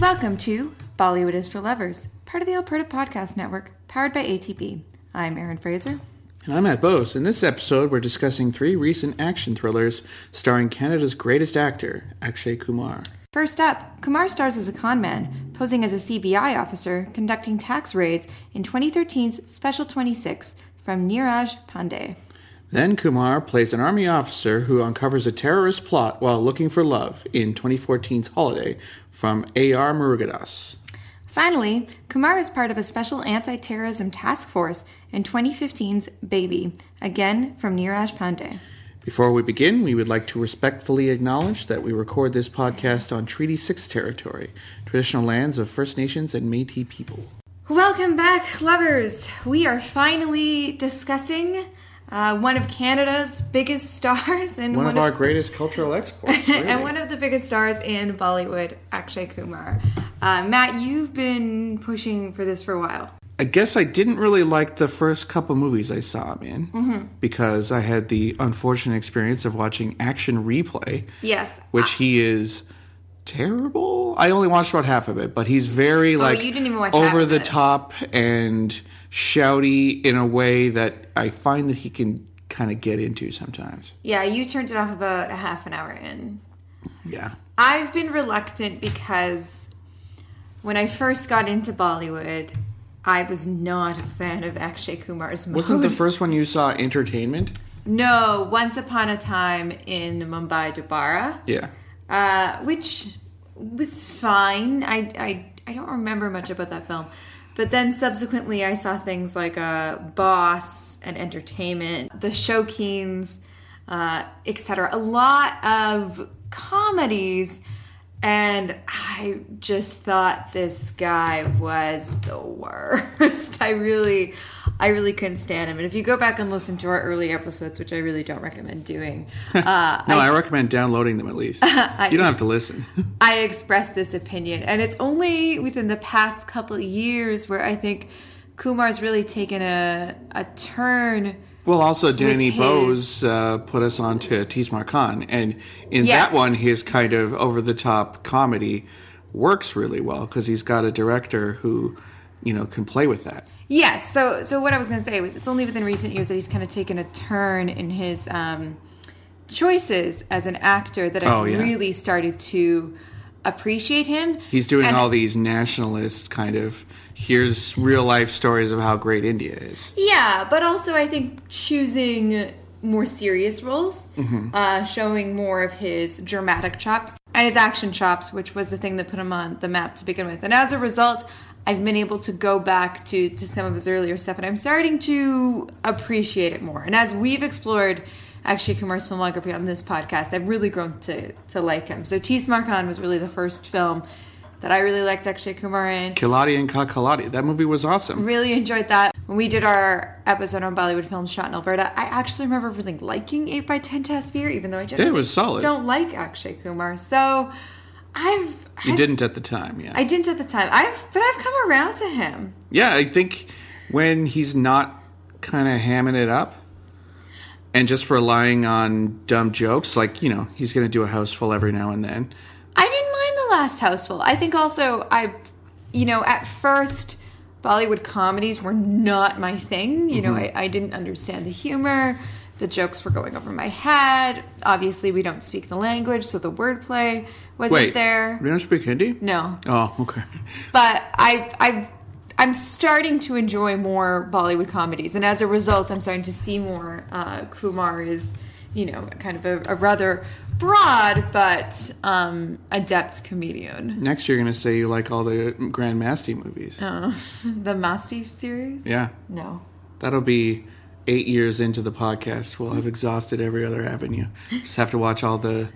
Welcome to Bollywood is for Lovers, part of the Alberta Podcast Network, powered by ATB. I'm Erin Fraser. And I'm Matt Bose. In this episode, we're discussing three recent action thrillers starring Canada's greatest actor, Akshay Kumar. First up, Kumar stars as a conman, posing as a CBI officer conducting tax raids in 2013's Special 26 from Neeraj Pandey. Then Kumar plays an army officer who uncovers a terrorist plot while looking for love in 2014's Holiday from A.R. Murugadoss. Finally, Kumar is part of a special anti terrorism task force in 2015's Baby, again from Neeraj Pandey. Before we begin, we would like to respectfully acknowledge that we record this podcast on Treaty 6 territory, traditional lands of First Nations and Metis people. Welcome back, lovers! We are finally discussing uh, one of Canada's biggest stars and One, of our greatest cultural exports. and one of the biggest stars in Bollywood, Akshay Kumar. Uh, Matt, you've been pushing for this for a while. I guess I didn't really like the first couple movies I saw him in Mm-hmm. because I had the unfortunate experience of watching Action Replay, Yes. which he is terrible. I only watched about half of it, but he's very like Oh, you didn't even watch half over of the top and shouty in a way that I find that he can kind of get into sometimes. yeah, you turned it off about a half an hour in. Yeah. I've been reluctant because when I first got into Bollywood, I was not a fan of Akshay Kumar's mode. Wasn't the first one you saw Entertainment? No, Once Upon a Time in Mumbai, Dobaara, Yeah. uh, which was fine. I, I I don't remember much about that film, but then subsequently I saw things like uh, Boss and Entertainment, The Shaukeens, uh, etc. A lot of comedies. And I just thought this guy was the worst. I really, I really couldn't stand him. And if you go back and listen to our early episodes, which I really don't recommend doing, uh, No, I, recommend downloading them at least. you don't have to listen. I expressed this opinion. And it's only within the past couple of years where I think Kumar's really taken a, a turn. Well, also Danny Bose uh, put us on to Tees Maar Khan, and in Yes. that one, his kind of over-the-top comedy works really well because he's got a director who, you know, can play with that. Yes. So, so what I was going to say was it's only within recent years that he's kind of taken a turn in his um, choices as an actor that I've Oh, yeah. really started to appreciate him. He's doing And- all these nationalist kind of here's real life stories of how great India is. Yeah, but also I think choosing more serious roles, uh, showing more of his dramatic chops and his action chops, which was the thing that put him on the map to begin with. And as a result, I've been able to go back to, to some of his earlier stuff, and I'm starting to appreciate it more. And as we've explored Akshay Kumar's filmography on this podcast, I've really grown to, to like him. So T. Khan was really the first film that I really liked Akshay Kumar in. Khiladiyon Ka Khiladi. That movie was awesome. Really enjoyed that. When we did our episode on Bollywood films shot in Alberta, I actually remember really liking 8x10 Tasveer, even though I generally was solid. don't like Akshay Kumar. So I've. You I've- didn't at the time, yeah. I didn't at the time. I've, but I've come around to him. Yeah, I think when he's not kind of hamming it up and just relying on dumb jokes, like, you know, he's going to do a Housefull every now and then. I didn't mind the last Housefull. I think also I, you know, at first Bollywood comedies were not my thing. You know, Mm-hmm. I, I didn't understand the humor. The jokes were going over my head. Obviously, we don't speak the language, so the wordplay wasn't Wait, there. you don't speak Hindi? No, Oh, okay. but I, I, I'm starting to enjoy more Bollywood comedies, and as a result, I'm starting to see more. Uh, Kumar is, you know, kind of a, a rather broad but um, adept comedian. Next, you're going to say you like all the Grand Masti movies. Uh, the Masti series? Yeah. No. That'll be eight years into the podcast. We'll have exhausted every other avenue. Just have to watch all the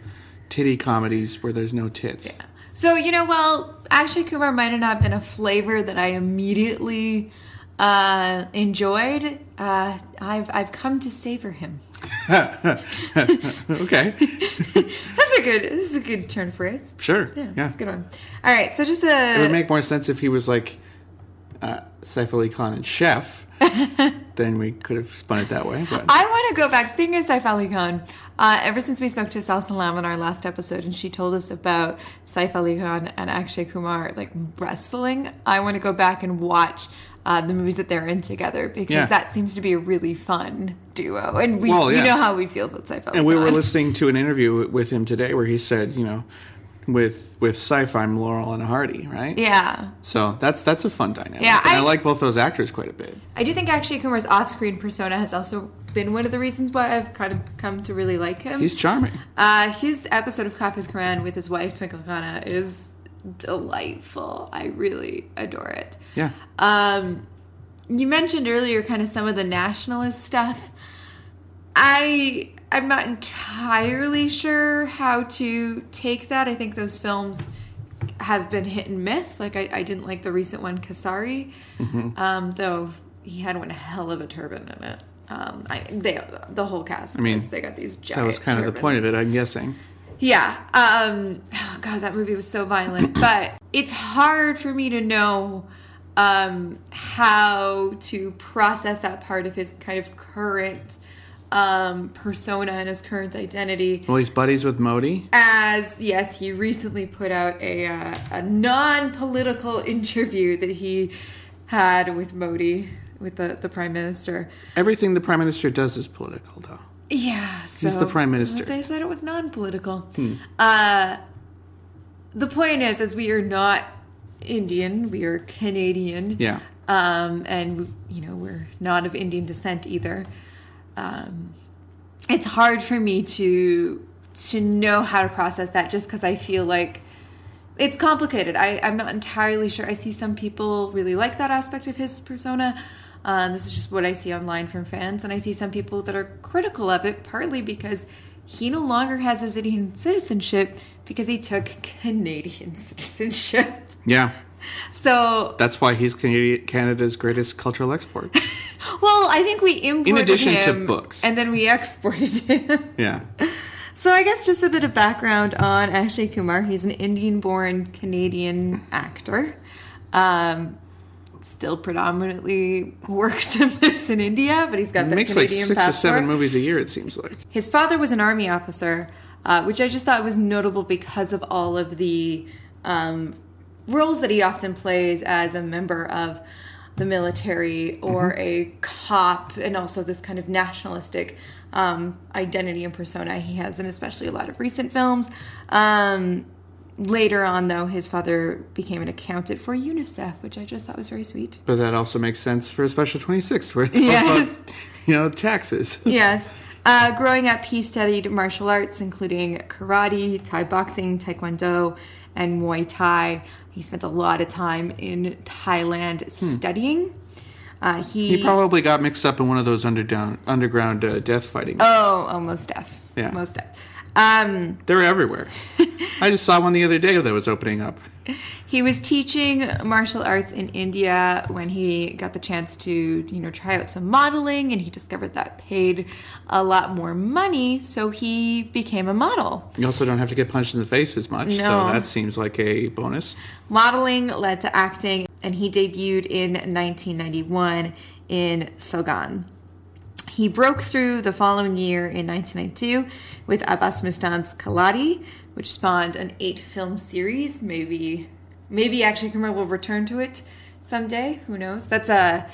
titty comedies where there's no tits. So, you know, well, Akshay Kumar might have not been a flavor that I immediately uh, enjoyed. Uh, I've, I've come to savor him. okay. That's a good, this is a good turn phrase. Sure. Yeah, Yeah. that's a good one. All right, so just a. It would make more sense if he was like uh, Saif Ali Khan and Chef, then we could have spun it that way. But I want to go back. Speaking of Saif Ali Khan, uh, ever since we spoke to Sal Salam in our last episode, and she told us about Saif Ali Khan and Akshay Kumar like wrestling, I want to go back and watch uh, the movies that they're in together because Yeah. that seems to be a really fun duo, and we Well, you know how we feel about Saif Ali and we were listening to an interview with him today where he said, you know, with with Saif, I'm Laurel and Hardy, right? Yeah, So that's that's a fun dynamic. Yeah, and I, I- like both those actors quite a bit. I do think Akshay Kumar's off-screen persona has also been one of the reasons why I've kind of come to really like him. He's charming. Uh, his episode of Koffee with Karan with his wife Twinkle Khanna is delightful. I really adore it. Yeah. Um, you mentioned earlier kind of some of the nationalist stuff. I I'm not entirely sure how to take that. I think those films have been hit and miss. Like I, I didn't like the recent one, Kesari, Mm-hmm. um, though he had one hell of a turban in it. Um, I, they the whole cast. I mean, they got these giant. That was kind of the point of it, I'm guessing. Yeah. Um oh god, that movie was so violent. but it's hard for me to know um how to process that part of his kind of current um persona and his current identity. Well, he's buddies with Modi. As yes, he recently put out a uh, a non-political interview that he had with Modi, with the the prime minister. Everything the prime minister does is political, though. Yeah, so He's the prime minister. They said it was non-political. Uh, the point is, is we are not Indian. We are Canadian. Yeah. Um, and you know we're not of Indian descent either. Um, it's hard for me to to know how to process that, just because I feel like it's complicated. I, I'm not entirely sure. I see some people really like that aspect of his persona. Uh, this is just what I see online from fans, and I see some people that are critical of it, partly because he no longer has his Indian citizenship because he took Canadian citizenship. Yeah. So, That's why he's Canada's greatest cultural export. well, I think we imported in addition to books. and then we exported him. yeah. So I guess just a bit of background on Akshay Kumar. He's an Indian-born Canadian actor. Um, still predominantly works and lives in India, but he's got the makes like six passport. or seven movies a year, it seems like. His father was an army officer, uh, which I just thought was notable because of all of the um, roles that he often plays as a member of the military or a cop, and also this kind of nationalistic um, identity and persona he has, and especially a lot of recent films. Um, later on, though, his father became an accountant for UNICEF, which I just thought was very sweet. But that also makes sense for a special 26, where it's Yes. about, you know, taxes. yes. Uh, growing up, he studied martial arts, including karate, Thai boxing, taekwondo, and Muay Thai. He spent a lot of time in Thailand studying. Uh, he, He probably got mixed up in one of those underground, underground uh, death fighting. oh, oh, most deaf. Yeah. most deaf. Um, They're everywhere. I just saw one the other day that was opening up. he was teaching martial arts in India when he got the chance to, you know, try out some modeling, and he discovered that paid a lot more money, so he became a model. You also don't have to get punched in the face as much, so that seems like a bonus. Modeling led to acting, and he debuted in 1991 in Saugandh. He broke through the following year in 1992 with Abbas Mustan's Khiladi, which spawned an eight-film series. Maybe, maybe Akshay Kumar will return to it someday. Who knows? That's a.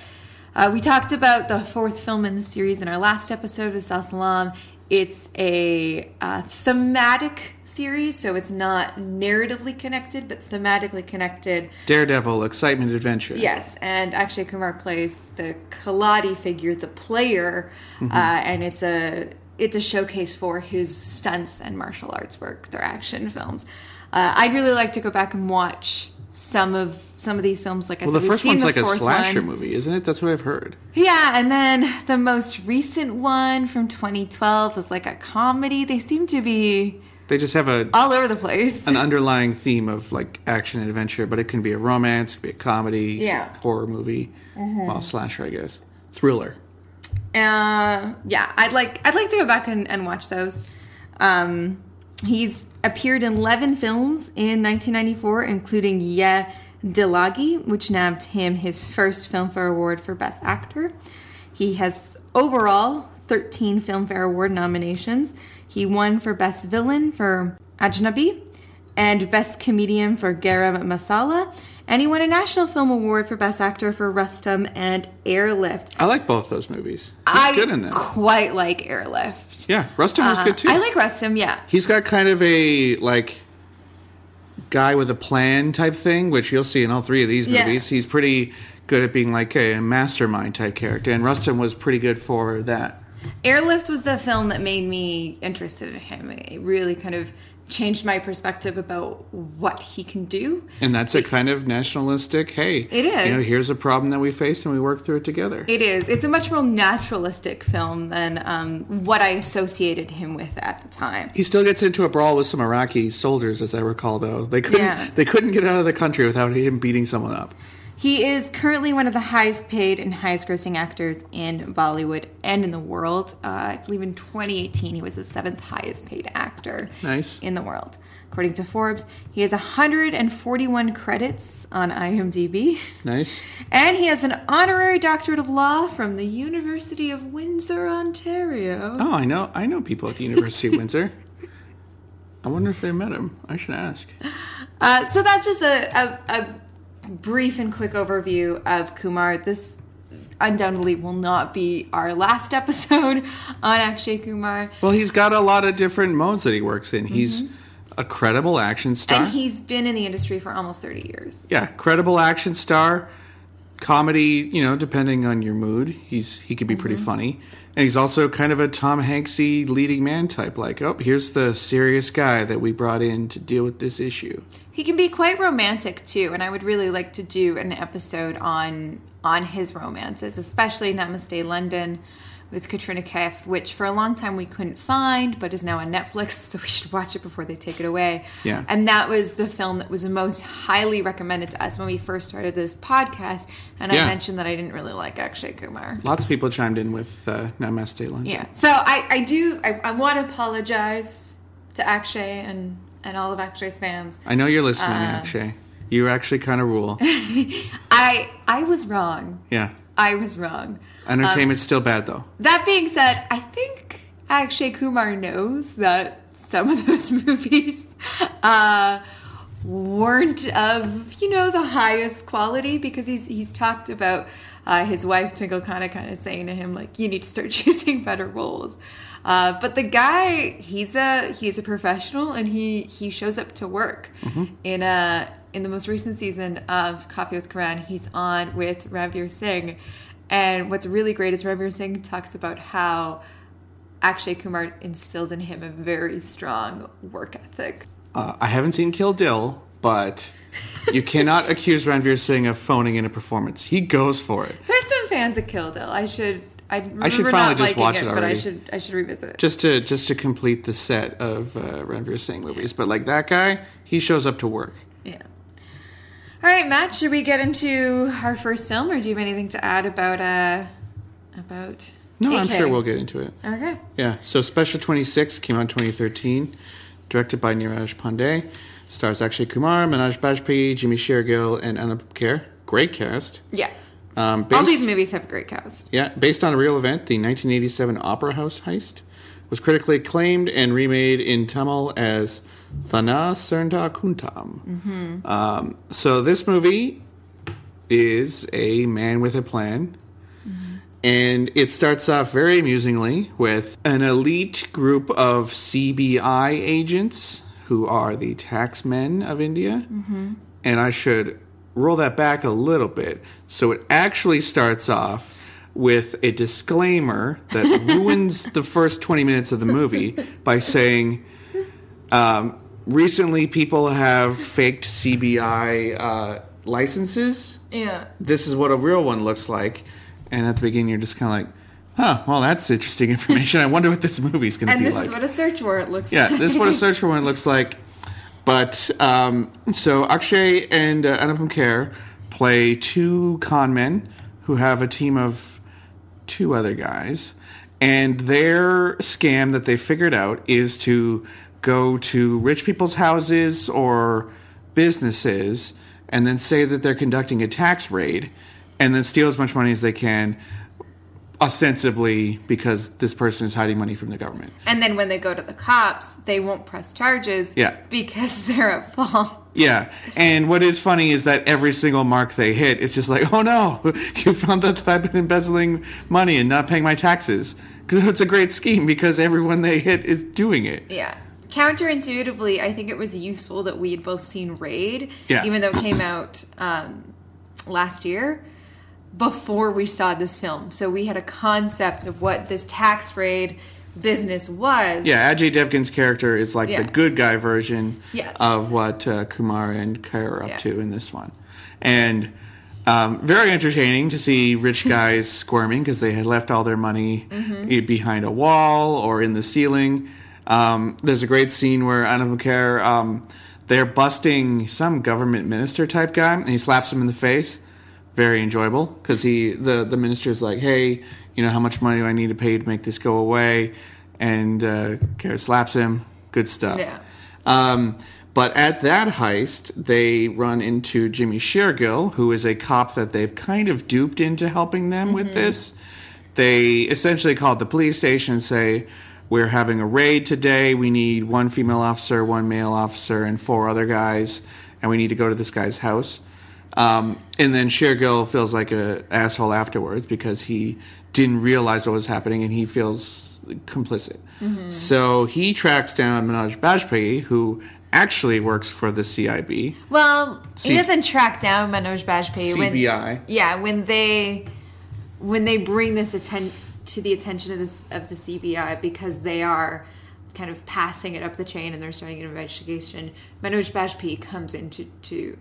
Uh, we talked about the fourth film in the series in our last episode with Sal Salam. It's a uh, thematic series, so it's not narratively connected, but thematically connected. Daredevil, excitement, adventure. Yes, and Akshay Kumar plays the Khiladi figure, the player, uh, and it's a it's a showcase for his stunts and martial arts work. They're action films. Uh, I'd really like to go back and watch some of some of these films. Like I Well, said, the first one's the like a slasher one. movie, isn't it? That's what I've heard. Yeah, and then the most recent one from 2012 was like a comedy. They seem to be They just have a all over the place. an underlying theme of like action and adventure, but it can be a romance, it can be a comedy, Yeah. Mm-hmm. horror movie, well, slasher, I guess, thriller. Uh, yeah, I'd like I'd like to go back and, and watch those. Um, he's appeared in 11 films in 1994, including Yeh Dillagi, which nabbed him his first Filmfare Award for Best Actor. He has overall 13 Filmfare Award nominations. He won for Best Villain for Ajnabee and Best Comedian for Garam Masala. And he won a National Film Award for Best Actor for Rustom and Airlift. I like both those movies. He's I good in them. quite like Airlift. Yeah, was Uh, good too. I like Rustom, yeah. He's got kind of a like guy with a plan type thing, which you'll see in all three of these Yeah. movies. He's pretty good at being like a mastermind type character, and Rustom was pretty good for that. Airlift was the film that made me interested in him. It really kind of changed my perspective about what he can do. And that's a kind of nationalistic. Hey, It is. You know, here's a problem that we face, and we work through it together. It is. It's a much more naturalistic film than um, what I associated him with at the time. he still gets into a brawl with some Iraqi soldiers, as I recall. Though they couldn't, Yeah. they couldn't get out of the country without him beating someone up. He is currently one of the highest paid and highest grossing actors in Bollywood and in the world. Uh, I believe in 2018 he was the seventh highest paid actor Nice. in the world. According to Forbes, he has 141 credits on IMDb. Nice. And he has an honorary doctorate of law from the University of Windsor, Ontario. Oh, I know. I know people at the University of Windsor. I wonder if they met him. I should ask. Uh, so that's just a, a, a brief and quick overview of Kumar. This undoubtedly will not be our last episode on Akshay Kumar. Well, he's got a lot of different modes that he works in. He's mm-hmm. a credible action star. And he's been in the industry for almost 30 years. yeah, credible action star. Comedy, you know, depending on your mood, he's he could be pretty mm-hmm. funny. And he's also kind of a Tom Hanksy leading man type. Like, oh, here's the serious guy that we brought in to deal with this issue. He can be quite romantic too, and I would really like to do an episode on on his romances, especially Namaste London with Katrina Kaif, which for a long time we couldn't find, but is now on Netflix, so we should watch it before they take it away. Yeah. And that was the film that was the most highly recommended to us when we first started this podcast, and Yeah. I mentioned that I didn't really like Akshay Kumar. Lots of people chimed in with uh, Namaste London. Yeah. So I, I do I, I want to apologize to Akshay and and all of Akshay's fans. I know you're listening, Uh. Akshay. You actually kind of rule. I I was wrong. Yeah. I was wrong. Entertainment's still bad, though. That being said, I think Akshay Kumar knows that some of those movies uh, weren't of you know the highest quality because he's he's talked about uh, his wife Twinkle Khanna kind of saying to him like you need to start choosing better roles. Uh, but the guy he's a he's a professional and he he shows up to work in a in the most recent season of Koffee with Karan he's on with Ranveer Singh and what's really great is Ranveer Singh talks about how Akshay Kumar instilled in him a very strong work ethic. Uh, I haven't seen Kill Dil, but you cannot accuse Ranveer Singh of phoning in a performance. He goes for it. There's some fans of Kill Dil. I should I, remember should finally just watch it, it but I should I should revisit it. Just to just to complete the set of uh, Ranveer Singh movies. But like that guy, he shows up to work. Yeah. All right, Matt. Should we get into our first film, or do you have anything to add about uh about? No, I'm sure we'll get into it. Okay. Yeah. So Special 26 came out in 2013, directed by Neeraj Pandey, stars Akshay Kumar, Manoj Bajpayee, Jimmy Shergill, and Anupam Kher. Great cast. Yeah. Um, All these movies have great cast. Yeah, based on a real event, the 1987 Opera House heist was critically acclaimed and remade in Tamil as Thaana Serndha Koottam. Um, so this movie is a man with a plan. And it starts off very amusingly with an elite group of CBI agents who are the taxmen of India. And I should roll that back a little bit. So it actually starts off with a disclaimer that ruins the first 20 minutes of the movie by saying um, recently people have faked CBI uh, licenses Yeah. this is what a real one looks like. And at the beginning, you're just kind of like, huh, well, that's interesting information. I wonder what this movie's going to be like. And this is what a search warrant looks yeah, like. Yeah, this is what a search warrant looks like. But um, so Akshay and uh, Anupam Kher play two con men who have a team of two other guys. And their scam that they figured out is to go to rich people's houses or businesses and then say that they're conducting a tax raid and then steal as much money as they can ostensibly because this person is hiding money from the government. And then when they go to the cops, they won't press charges Yeah. because they're at fault. Yeah, and what is funny is that every single mark they hit, it's just like, oh no, you found out that I've been embezzling money and not paying my taxes. Because it's a great scheme because everyone they hit is doing it. Yeah. Counterintuitively, I think it was useful that we had both seen Raid, Yeah. even though it came out um, last year, before we saw this film. So we had a concept of what this tax raid business was. Yeah, Ajay Devgan's character is like Yeah. the good guy version Yes. of what uh, Kumar and Kher are up Yeah. to in this one. And um, very entertaining to see rich guys squirming because they had left all their money Mm-hmm. behind a wall or in the ceiling. Um, there's a great scene where Anupam Kher, um, they're busting some government minister type guy and he slaps him in the face. Very enjoyable because he the the minister's like, hey, you know how much money do I need to pay to make this go away? And uh, Kher slaps him. Good stuff. Yeah. Um, but at that heist, they run into Jimmy Shergill, who is a cop that they've kind of duped into helping them with this. They essentially call the police station and say, "We're having a raid today. We need one female officer, one male officer, and four other guys, and we need to go to this guy's house." Um, and then Shergill feels like an asshole afterwards because he didn't realize what was happening and he feels complicit. So he tracks down Manoj Bajpayee, who actually works for the CIB. Well, C- he doesn't track down Manoj Bajpayee. When, CBI. yeah, when they when they bring this atten- to the attention of this of the CBI because they are kind of passing it up the chain and they're starting an investigation. Manoj Bajpayee comes in to to,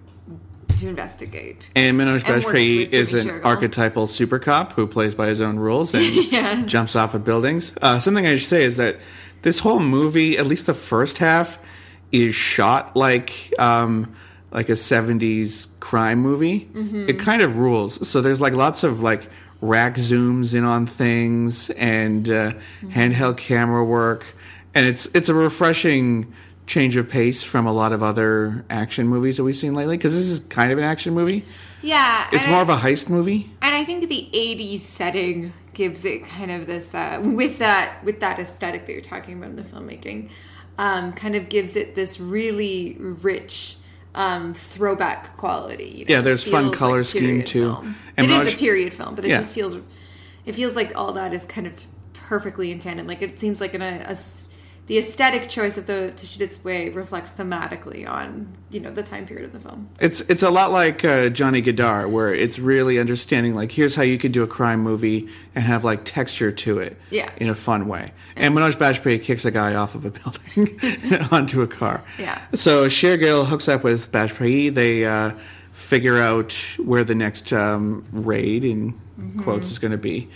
to investigate. And Manoj And Bajpayee is an Shergill. archetypal super cop who plays by his own rules and Yeah. jumps off of buildings. Uh, something I should say is that this whole movie, at least the first half, is shot like um, like a '70s crime movie. Mm-hmm. It kind of rules. So there's like lots of like rack zooms in on things and uh, Mm-hmm. handheld camera work, and it's it's a refreshing change of pace from a lot of other action movies that we've seen lately because this is kind of an action movie. Yeah, It's more I- of a heist movie. and I think the '80s setting gives it kind of this uh, with that with that aesthetic that you're talking about in the filmmaking, um, kind of gives it this really rich um, throwback quality. you know, Yeah, there's fun color like scheme, too. film. And It is Manoj- a period film, but it Yeah. just feels it feels like all that is kind of perfectly in tandem. Like it seems like an, a, a the aesthetic choice of the to shoot its way reflects thematically on you know the time period of the film. It's it's a lot like uh, Johnny Gaddaar, where it's really understanding like here's how you can do a crime movie and have like texture to it, Yeah. in a fun way. And Manoj Bajpayee kicks a guy off of a building onto a car. Yeah. So Shergill hooks up with Bajpayee. They uh, figure out where the next um, raid in Mm-hmm. quotes is going to be,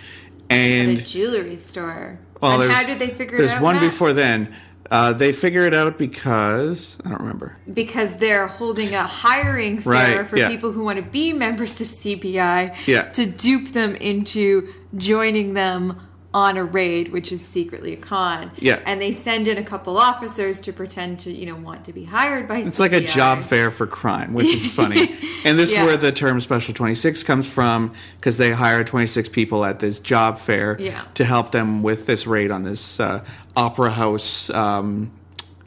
and a jewelry store. Well, and there's, how did they figure it out? one Matt? before then. Uh, they figure it out because I don't remember. because they're holding a hiring fair Right, for yeah. people who want to be members of CBI Yeah. to dupe them into joining them on a raid, which is secretly a con. Yeah. And they send in a couple officers to pretend to, you know, want to be hired by It's like a job fair for crime, which is funny. and this Yeah. is where the term Special 26 comes from because they hire 26 people at this job fair Yeah. to help them with this raid on this uh, opera house um,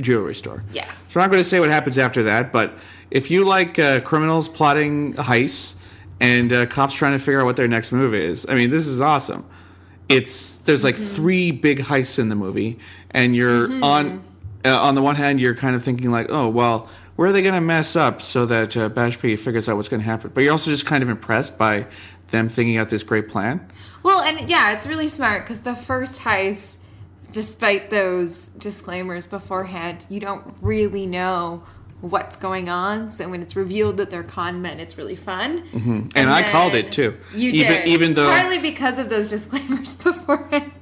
jewelry store. Yes. So I'm not going to say what happens after that, but if you like uh, criminals plotting heists and uh, cops trying to figure out what their next move is, I mean, this is awesome. It's there's like three big heists in the movie, and you're on uh, on the one hand you're kind of thinking like, oh well, where are they going to mess up so that uh, figures out what's going to happen? But you're also just kind of impressed by them thinking out this great plan. Well, and yeah, it's really smart because the first heist, despite those disclaimers beforehand, you don't really know what's going on. So when it's revealed that they're con men, it's really fun. Mm-hmm. And I called it, too. You Even- did, even though- partly because of those disclaimers beforehand.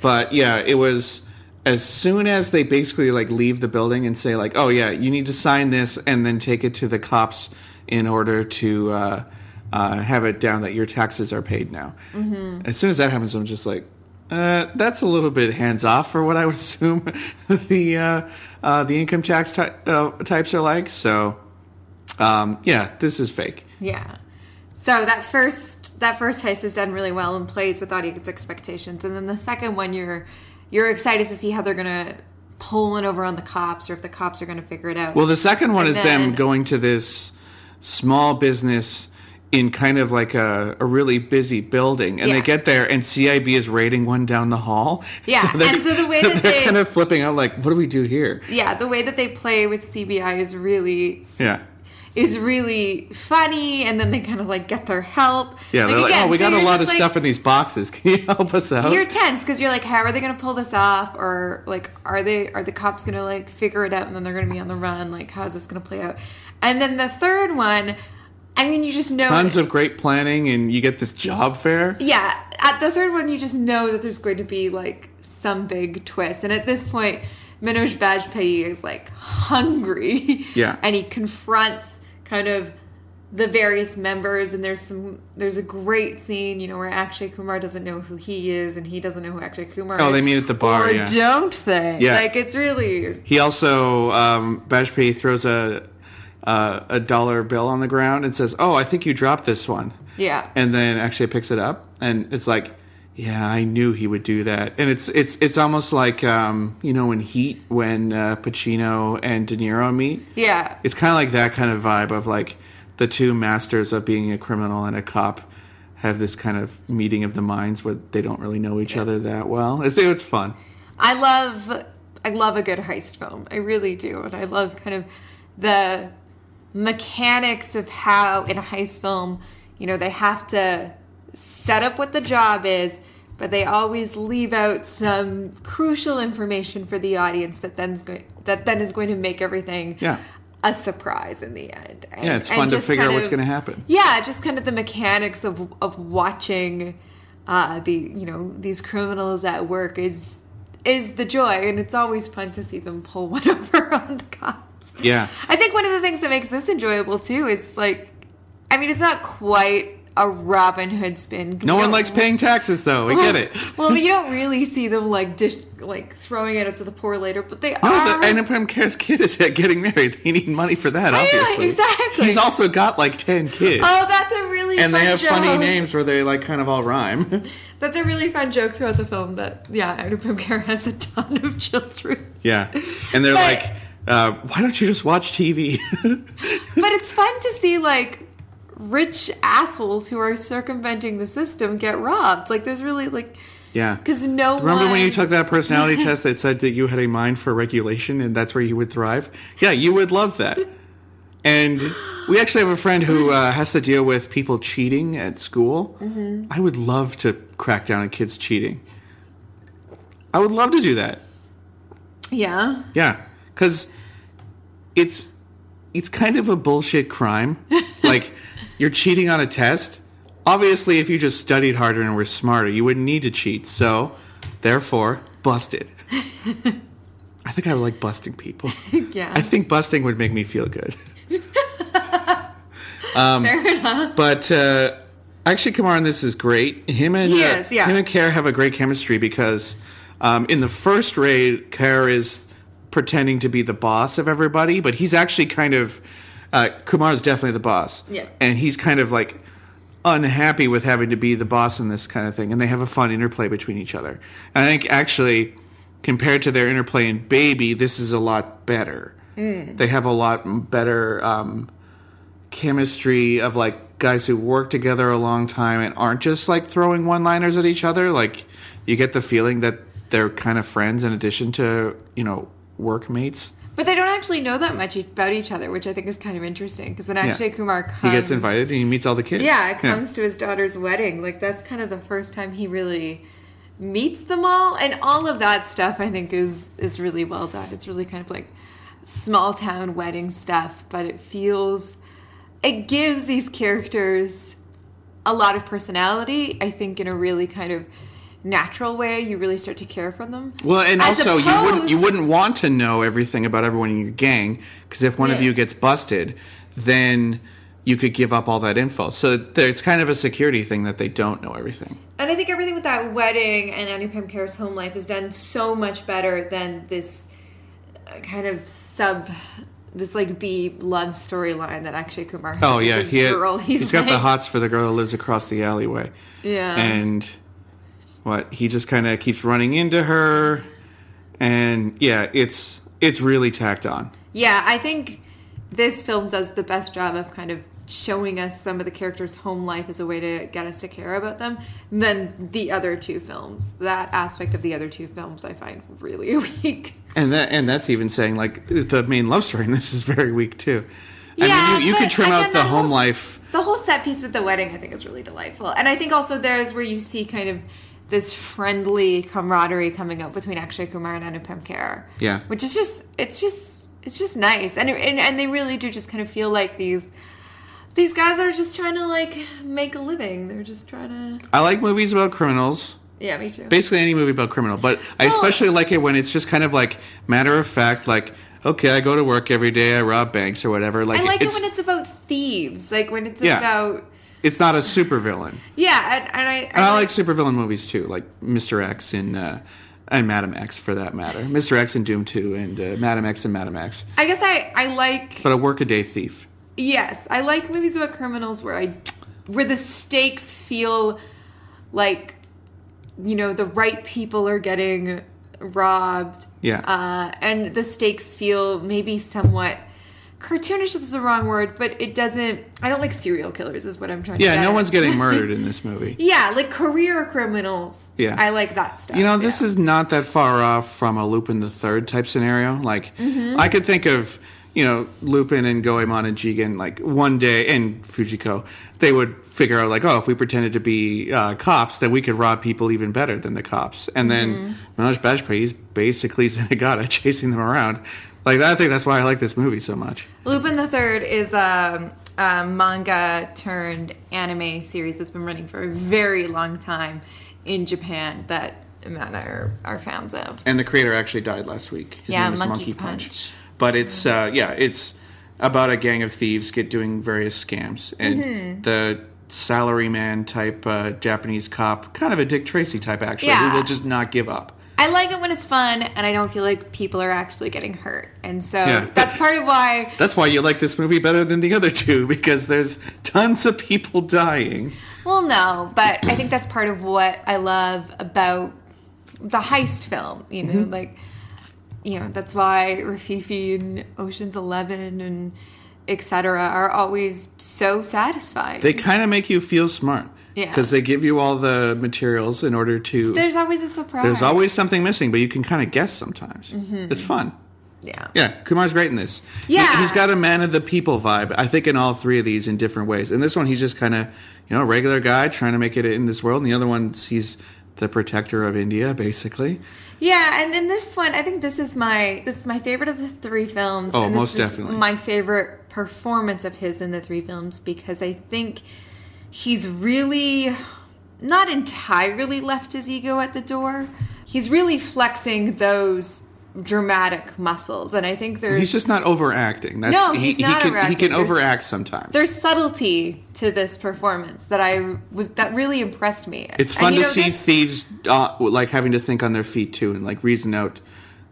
But yeah, it was as soon as they basically like leave the building and say like, "Oh yeah, you need to sign this and then take it to the cops in order to uh, uh, have it down that your taxes are paid now." Mm-hmm. As soon as that happens, I'm just like, uh, "That's a little bit hands off for what I would assume the uh, uh, the income tax ty- uh, types are like." So Um, yeah, this is fake. Yeah. So that first that first heist is done really well and plays with audience expectations, and then the second one you're you're excited to see how they're gonna pull one over on the cops or if the cops are gonna figure it out. Well, the second one And is them going to this small business in kind of like a, a really busy building, and Yeah. they get there, and CIB is raiding one down the hall. Yeah, they're- and so the way that they're they- kind of flipping out, like, what do we do here? yeah, the way that they play with CBI is really Yeah. is really funny, and then they kind of like get their help. Yeah, they're like, oh, we so got a lot of like- stuff in these boxes. Can you help us out? You're tense because you're like, how are they going to pull this off? Or like, are they are the cops going to like figure it out and then they're going to be on the run? Like, how's this going to play out? And then the third one, I mean, you just know Tons of great planning, and you get this job fair. yeah. At the third one, you just know that there's going to be like some big twist. And at this point, Manoj Bajpayee is like hungry. Yeah. and he confronts kind of the various members and there's some there's a great scene you know where Akshay Kumar doesn't know who he is and he doesn't know who Akshay Kumar Oh, is they meet at the bar, or yeah. don't they Yeah. like it's really He also, um, Bajpayee throws a, uh, a dollar bill on the ground and says, "Oh, I think you dropped this one." yeah and then actually picks it up and it's like yeah i knew he would do that and it's it's it's almost like um you know in heat when uh, pacino and de niro meet yeah it's kind of like that kind of vibe of like the two masters of being a criminal and a cop have this kind of meeting of the minds where they don't really know each other that well it's it's fun I love I love a good heist film. I really do. And I love kind of the mechanics of how in a heist film, you know, they have to set up what the job is, but they always leave out some crucial information for the audience that then's going that then is going to make everything Yeah. a surprise in the end. And, yeah it's fun to figure out kind what's going to happen yeah, just kind of the mechanics of of watching uh, the you know these criminals at work is is the joy, and it's always fun to see them pull one over on the cops. Yeah. I think one of the things that makes this enjoyable too is like, I mean, it's not quite a Robin Hood spin. no one likes paying taxes though we get it well, you don't really see them like dish, like throwing it up to the poor later, but they No, are. the Anupam Kher's kid is uh, getting married. They need money for that, I know, obviously. exactly. He's also got like 10 kids. oh, that's a really and they have funny names where they like kind of all rhyme. That's a really fun joke throughout the film. That yeah, Anupam Kher has a ton of children. yeah. And they're But- like, uh, why don't you just watch TV? But it's fun to see like rich assholes who are circumventing the system get robbed. Like there's really like yeah. because no Remember one. when you took that personality test that said that you had a mind for regulation and that's where you would thrive? Yeah, you would love that. And we actually have a friend who uh, has to deal with people cheating at school. Mm-hmm. I would love to crack down on kids cheating. I would love to do that. Yeah, Yeah, because it's it's kind of a bullshit crime. like you're cheating on a test. Obviously, if you just studied harder and were smarter, you wouldn't need to cheat. So, therefore, busted. I think I would like busting people. yeah. I think busting would make me feel good. Fair enough. But uh, actually, Kumar in this is great. Him and He uh, is, yeah. him and Kher have a great chemistry because um, in the first raid, Kher is pretending to be the boss of everybody, but he's actually kind of uh, Kumar's definitely the boss. Yeah. and he's kind of like unhappy with having to be the boss in this kind of thing, and they have a fun interplay between each other. And I think actually, compared to their interplay in Baby, this is a lot better. Mm. They have a lot better. Um, chemistry of like guys who work together a long time and aren't just like throwing one liners at each other. Like you get the feeling that they're kind of friends in addition to, you know, workmates. But they don't actually know that much about each other, which I think is kind of interesting. Because when Akshay Kumar comes, He gets invited and he meets all the kids. Yeah, it comes to his daughter's wedding. Like that's kind of the first time he really meets them all, and all of that stuff I think is is really well done. It's really kind of like small town wedding stuff, but it feels it gives these characters a lot of personality. I think in a really kind of natural way, you really start to care for them. Well, and As also you wouldn't you wouldn't want to know everything about everyone in your gang because if one of you gets busted, then you could give up all that info. So there, it's kind of a security thing that they don't know everything. And I think everything with that wedding and Anupam Kher's home life is done so much better than this uh, kind of sub this like B love storyline that Akshay Kumar has. Oh yeah, he had, girl he's he's got the hots for the girl that lives across the alleyway. Yeah. and what he just kind of keeps running into her, and yeah, it's it's really tacked on. Yeah, I think this film does the best job of kind of showing us some of the characters' home life as a way to get us to care about them than the other two films. That aspect of the other two films I find really weak. And that and that's even saying like the main love story in this is very weak too. I yeah, mean, you, you could trim out the that home whole- life. The whole set piece with the wedding, I think, is really delightful, and I think also there's where you see kind of this friendly camaraderie coming up between Akshay Kumar and Anupam Kher. Yeah. which is just it's just it's just nice, and and and they really do just kind of feel like these these guys are just trying to like make a living. They're just trying to. I like movies about criminals. Yeah, me too. Basically, any movie about criminal, but I Well- especially like it when it's just kind of like matter of fact. Like, okay, I go to work every day, I rob banks or whatever. Like, I like it when it's about thieves, like when it's Yeah. about it's not a supervillain. yeah, and, and I And I like supervillain movies too, like Mr. X and uh, and Madam X for that matter. Mr. X and Dhoom 2 and uh, Madam X and Madam X. I guess I I like But a workaday thief. Yes, I like movies about criminals where I where the stakes feel like you know the right people are getting robbed. Yeah. Uh, and the stakes feel maybe somewhat cartoonish is the wrong word, but it doesn't I don't like serial killers is what I'm trying to say. Yeah, no at. one's getting murdered in this movie. Yeah, like career criminals. Yeah. I like that stuff. You know, this yeah. is not that far off from a Lupin the Third type scenario. Like, Mm-hmm. I could think of, you know, Lupin and Goemon and Jigen, like, one day, and Fujiko, they would figure out, like, oh, if we pretended to be uh, cops, then we could rob people even better than the cops. And then Mm-hmm. Manoj Bajpayee is basically Zenigata chasing them around. Like, I think that's why I like this movie so much. Lupin the Third is a, a manga turned anime series that's been running for a very long time in Japan that Matt and I are, are fans of. And the creator actually died last week. His Yeah, name is Monkey Monkey Punch. Punch. But it's uh, yeah, it's about a gang of thieves get doing various scams, and Mm-hmm. the salaryman type uh, Japanese cop, kind of a Dick Tracy type actually, Yeah. who will just not give up. I like it when it's fun and I don't feel like people are actually getting hurt. And so Yeah. that's part of why That's why you like this movie better than the other two because there's tons of people dying. Well, no, but I think that's part of what I love about the heist film. You know, Mm-hmm. like, you know, that's why Rififi and Ocean's Eleven and etc. are always so satisfying. They kind of make you feel smart. Yeah. Because they give you all the materials in order to. There's always a surprise. There's always something missing, but you can kind of guess sometimes. Mm-hmm. It's fun. yeah. Yeah, Kumar's great in this. Yeah. he's got a man of the people vibe. I think in all three of these in different ways. In this one, he's just kind of you know a regular guy trying to make it in this world. And the other one, he's the protector of India, basically. Yeah, and in this one, I think this is my this is my favorite of the three films. Oh, and this most is definitely. my favorite performance of his in the three films because I think he's really not entirely left his ego at the door. He's really flexing those dramatic muscles, and I think there's He's just not overacting. That's, No, he, he's not he can, He overacting. can There's- overact sometimes. there's subtlety to this performance that I was that really impressed me. It's fun you to know, see this- thieves uh, like having to think on their feet too, and like reason out,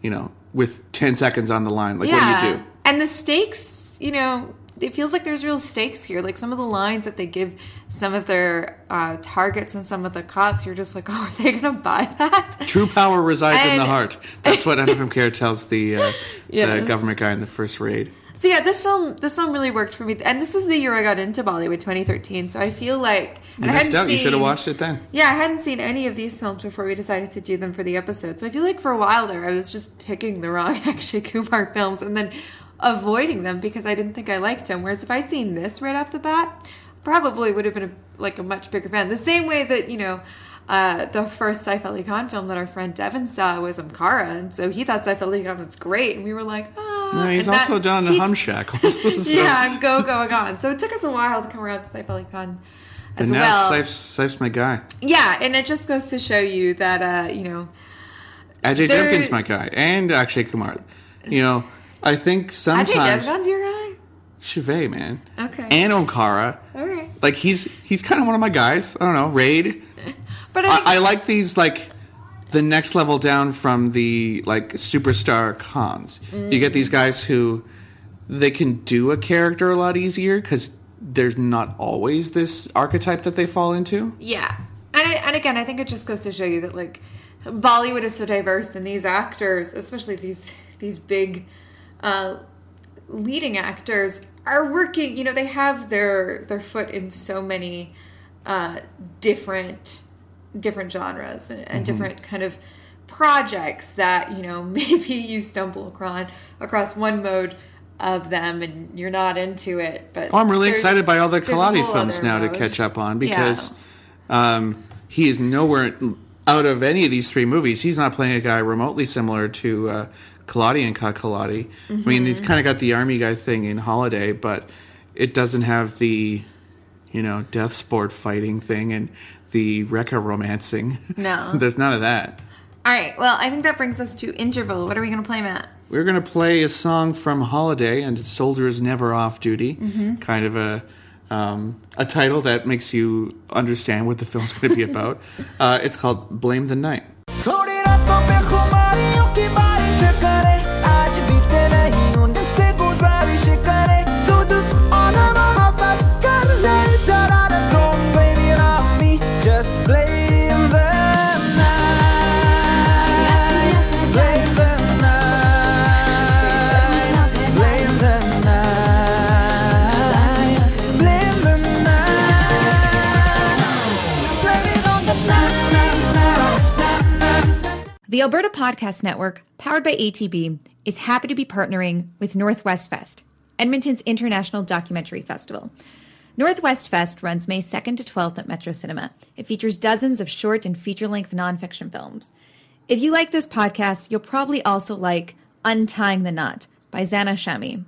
you know, with ten seconds on the line. Like, what do you do? And the stakes, you know, it feels like there's real stakes here. Like some of the lines that they give some of their uh, targets and some of the cops, you're just like, oh, are they going to buy that? True power resides in the heart. That's what Anupam Kher tells the uh, the government guy in the first raid. So yeah, this film, this film really worked for me. And this was the year I got into Bollywood, 2013. So I feel like You and I missed out. You should have watched it then. Yeah, I hadn't seen any of these films before we decided to do them for the episode. So I feel like for a while there, I was just picking the wrong Akshay Kumar films and then avoiding them because I didn't think I liked him. Whereas if I'd seen this right off the bat, probably would have been a, like a much bigger fan. The same way that you know. Uh, the first Saif Ali Khan film that our friend Devin saw was Omkara, and so he thought Saif Ali Khan was great, and we were like, ah. No, he's and that- also done he- Humshakals. so- yeah, go, go, gone. So it took us a while to come around to Saif Ali Khan as And now well. Sife's, Sife's my guy. Yeah, and it just goes to show you that uh, you know, Ajay Devgan's my guy, and Akshay Kumar. You know, I think sometimes. Ajay Devgan's your guy. Chauvet, man, Okay. and Omkara. All right, Like he's he's kind of one of my guys. I don't know, Raid. but I, I, I like these like the next level down from the like superstar cons. You get these mm. guys who they can do a character a lot easier because there's not always this archetype that they fall into. Yeah, and I, and again, I think it just goes to show you that like Bollywood is so diverse, and these actors, especially these these big uh, leading actors, are working. You know, they have their their foot in so many uh, different different genres and, and different kind of projects that you know maybe you stumble across across one mode of them and you're not into it but Oh, I'm really excited by all the Khiladi films now to catch up on because um, he is nowhere out of any of these three movies. He's not playing a guy remotely similar to uh, Khiladi and Kakaladi. I mean, he's Mm-hmm. kind of got the army guy thing in Holiday, but it doesn't have the you know death sport fighting thing and the Rekha romancing. No. there's none of that. all right well i think that brings us to interval what are we going to play matt We're going to play a song from Holiday and Soldiers Never Off Duty. Mm-hmm. Kind of a um, a title that makes you understand what the film's going to be about. uh, it's called Blame the Night. The Alberta Podcast Network, powered by ATB, is happy to be partnering with Northwest Fest, Edmonton's international documentary festival. Northwest Fest runs May 2nd to 12th at Metro Cinema. It features dozens of short and feature length nonfiction films. If you like this podcast, you'll probably also like Untying the Knot by Zana Shami.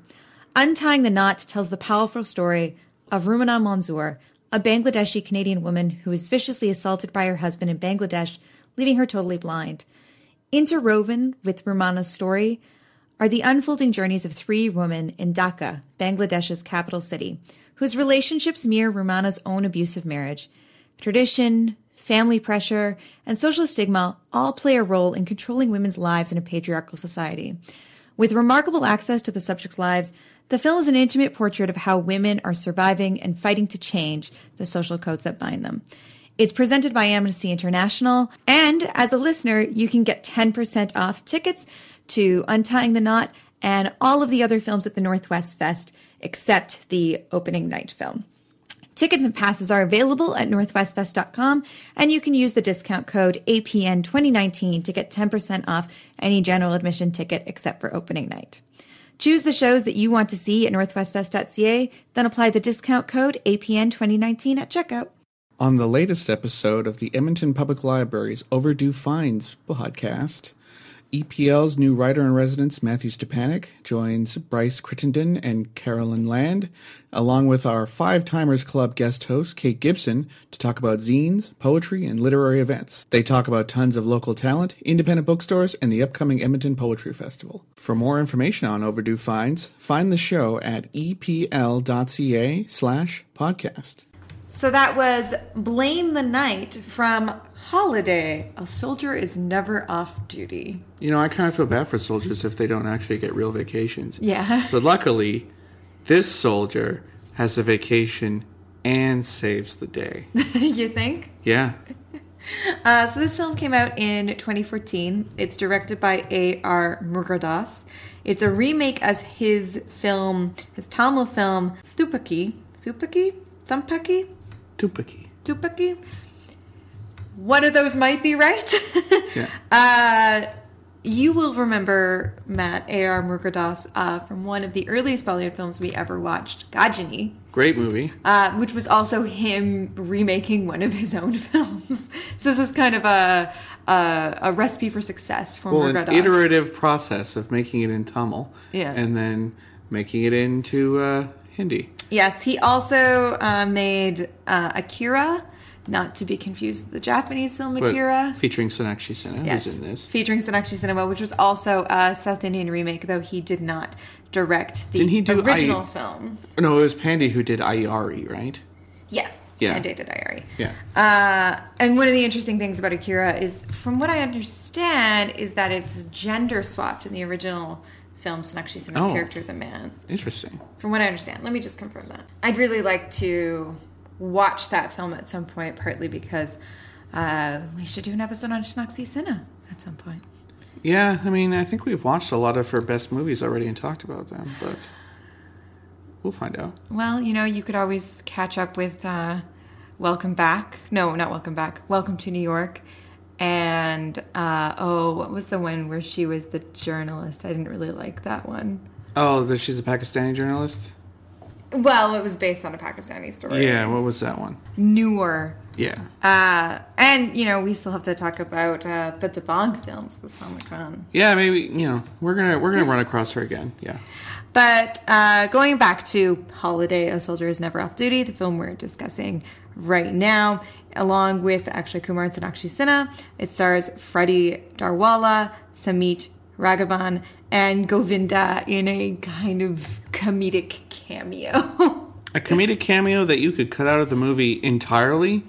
Untying the Knot tells the powerful story of Rumana Manzoor, a Bangladeshi Canadian woman who was viciously assaulted by her husband in Bangladesh, leaving her totally blind. Interwoven with Rumana's story are the unfolding journeys of three women in Dhaka, Bangladesh's capital city, whose relationships mirror Rumana's own abusive marriage. Tradition, family pressure, and social stigma all play a role in controlling women's lives in a patriarchal society. With remarkable access to the subjects' lives, the film is an intimate portrait of how women are surviving and fighting to change the social codes that bind them. It's presented by Amnesty International, and as a listener, you can get 10% off tickets to Untying the Knot and all of the other films at the Northwest Fest except the opening night film. Tickets and passes are available at northwestfest.com, and you can use the discount code APN2019 to get 10% off any general admission ticket except for opening night. Choose the shows that you want to see at northwestfest.ca, then apply the discount code APN2019 at checkout. On the latest episode of the Edmonton Public Library's Overdue Finds podcast, EPL's new writer in residence, Matthew Stepanic, joins Bryce Crittenden and Carolyn Land, along with our Five Timers Club guest host, Kate Gibson, to talk about zines, poetry, and literary events. They talk about tons of local talent, independent bookstores, and the upcoming Edmonton Poetry Festival. For more information on Overdue Finds, find the show at epl.ca slash podcast. So that was Blame the Night from Holiday. A soldier is never off duty. You know, I kind of feel bad for soldiers if they don't actually get real vacations. Yeah. But luckily, this soldier has a vacation and saves the day. you think? Yeah. Uh, so this film came out in 2014. It's directed by A.R. Murugadoss. It's a remake as his film, his Tamil film, Thuppakki. Thuppakki? Thumpaki? Tupaki. Tupaki? One of those might be right. Yeah. Uh, you will remember Matt A.R. Murugadoss uh, from one of the earliest Bollywood films we ever watched, Ghajini, Great movie. uh, which was also him remaking one of his own films. So this is kind of a a, a recipe for success for Well, an iterative process of making it in Tamil. Yeah. And then making it into uh, Hindi. Yes, he also uh, made uh, Akira, not to be confused with the Japanese film But Akira. featuring Sonakshi Sinha, Yes, who's in this. featuring Sonakshi Sinha, which was also a South Indian remake, though he did not direct the Didn't he do original I- film. No, it was Pandey who did Aiyaary, right? Yes, Yeah. and dated Diary. Yeah. Uh, and one of the interesting things about Akira is, from what I understand, is that it's gender swapped in the original film Sonakshi Sinha's Oh. character is a man. Interesting. From what I understand. Let me just confirm that. I'd really like to watch that film at some point, partly because uh, we should do an episode on Sonakshi Sinha at some point. Yeah, I mean, I think we've watched a lot of her best movies already and talked about them, but we'll find out. Well, you know, you could always catch up with uh, Welcome Back. No, not Welcome Back. Welcome to New York. And, uh, oh, what was the one where she was the journalist? I didn't really like that one. Oh, that she's a Pakistani journalist? Well, it was based on a Pakistani story. Yeah, what was that one? Noor. Yeah. Uh, and, you know, we still have to talk about uh, the Dabangg films with Salman Khan. Yeah, maybe, you know, we're going to we're to run across her again. Yeah. But uh, going back to Holiday, A Soldier is Never Off Duty, the film we're discussing right now, along with Akshay Kumar and Sonakshi Sinha, it stars Freddy Daruwala, Sumeet Raghavan, and Govinda in a kind of comedic cameo. A comedic cameo that you could cut out of the movie entirely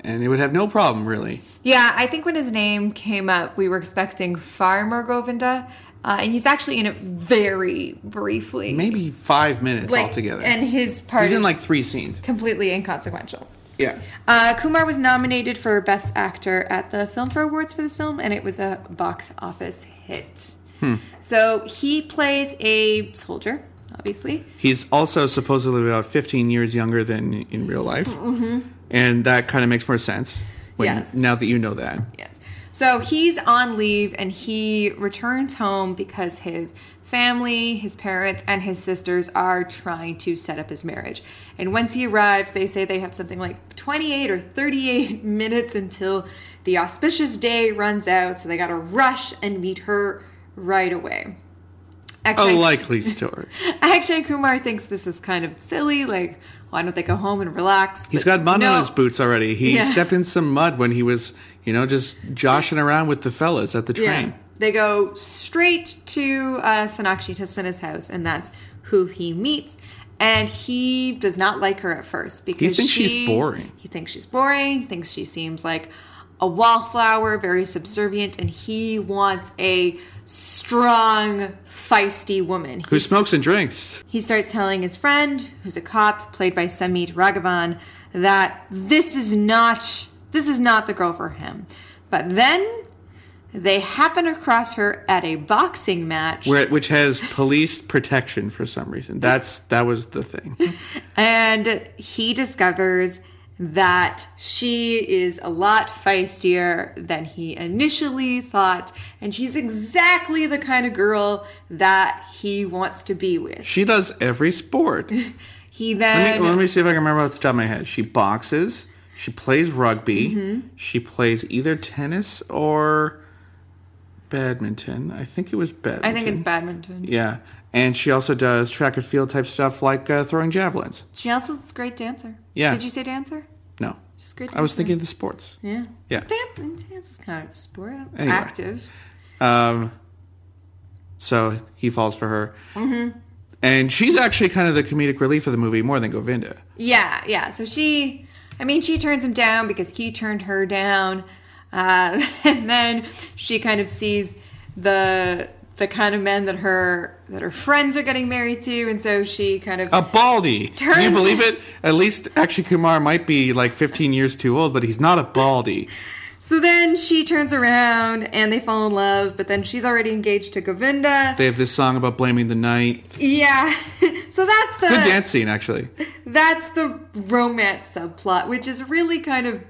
and it would have no problem really. yeah, I think when his name came up, we were expecting far more Govinda. Uh, and he's actually in it very briefly. Maybe 5 minutes like, altogether. And his part He's is in like 3 scenes. completely inconsequential. Yeah. Uh, Kumar was nominated for Best Actor at the Filmfare Awards for this film, and it was a box office hit. So he plays a soldier, obviously. He's also supposedly about 15 years younger than in real life. And that kind of makes more sense when, Yes. now that you know that. Yes. So he's on leave and he returns home because his family, his parents, and his sisters are trying to set up his marriage. And once he arrives, they say they have something like 28 or 38 minutes until the auspicious day runs out. So they got to rush and meet her right away. A likely story. Akshay Kumar thinks this is kind of silly. Like, why don't they go home and relax? He's But got mud no. on his boots already. He Yeah. stepped in some mud when he was, you know, just joshing around with the fellas at the train. Yeah. They go straight to uh, Sonakshi to Sinha's house, and that's who he meets. And he does not like her at first because he thinks she's boring. He thinks she's boring. Thinks she seems like a wallflower, very subservient, and he wants a strong, feisty woman. Who He's- smokes and drinks. he starts telling his friend, who's a cop, played by Sumeet Raghavan, that this is not this is not the girl for him. But then they happen across her at a boxing match, Where, which has police protection for some reason. That's that was the thing. and he discovers that she is a lot feistier than he initially thought, and she's exactly the kind of girl that he wants to be with. She does every sport. Let He then me, let me see if I can remember off the top of my head. She boxes. She plays rugby. Mm-hmm. She plays either tennis or badminton. I think it was badminton. I think it's badminton. Yeah, and she also does track and field type stuff like uh, throwing javelins. She also is a great dancer. Yeah. Did you say dancer? No, She's a great I was thinking of the sports. Yeah. Yeah. Dance, dance is kind of a sport. It's Anyway. active. Um, so he falls for her, mm-hmm. and she's actually kind of the comedic relief of the movie more than Govinda. Yeah, yeah. So she, I mean, she turns him down because he turned her down. Uh, and then she kind of sees the the kind of men that her that her friends are getting married to, and so she kind of A baldy. Can you believe it? At least Akshay Kumar might be like 15 years too old, but he's not a baldy. So then she turns around and they fall in love, but then she's already engaged to Govinda. They have this song about blaming the night. yeah. so that's the Good dance scene, actually. that's the romance subplot, which is really kind of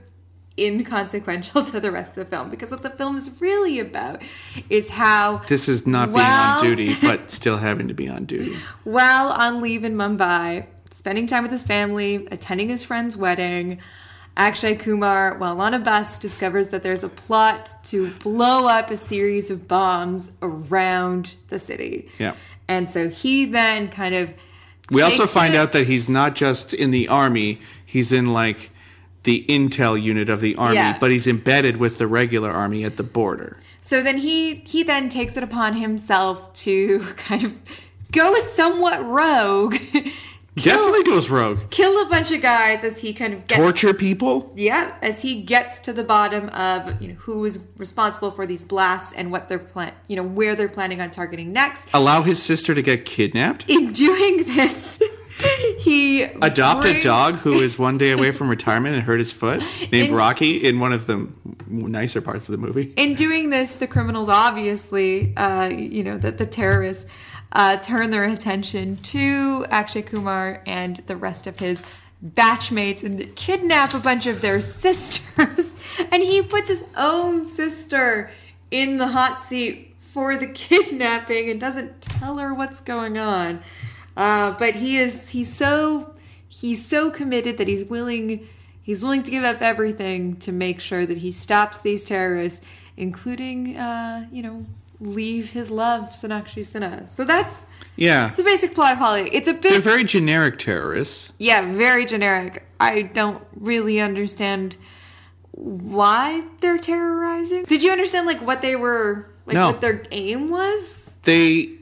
inconsequential to the rest of the film because what the film is really about is how This is not being on duty, but still having to be on duty. while on leave in Mumbai, spending time with his family, attending his friend's wedding, Akshay Kumar, while on a bus, discovers that there's a plot to blow up a series of bombs around the city. Yeah. And so he then kind of. We also find it- out that he's not just in the army, he's in like the intel unit of the army, Yeah. but he's embedded with the regular army at the border. So then he he then takes it upon himself to kind of go somewhat rogue Definitely goes rogue. kill a bunch of guys as he kind of gets Torture people. Yeah, as he gets to the bottom of you know who is responsible for these blasts and what they're plan, you know where they're planning on targeting next. Allow his sister to get kidnapped. In doing this, he Adopt a dog who is one day away from retirement and hurt his foot, named In- Rocky, in one of the nicer parts of the movie. In doing this, the criminals obviously, uh, you know, that the terrorists uh, turn their attention to Akshay Kumar and the rest of his batchmates and kidnap a bunch of their sisters. and he puts his own sister in the hot seat for the kidnapping and doesn't tell her what's going on. Uh, but he is he's so he's so committed that he's willing he's willing to give up everything to make sure that he stops these terrorists, including uh, you know leave his love Sonakshi Sinha. So that's Yeah. it's the basic plot of Holiday. It's a They're bit very generic terrorists. yeah very generic. I don't really understand why they're terrorizing. Did you understand like what they were like No. what their aim was? They,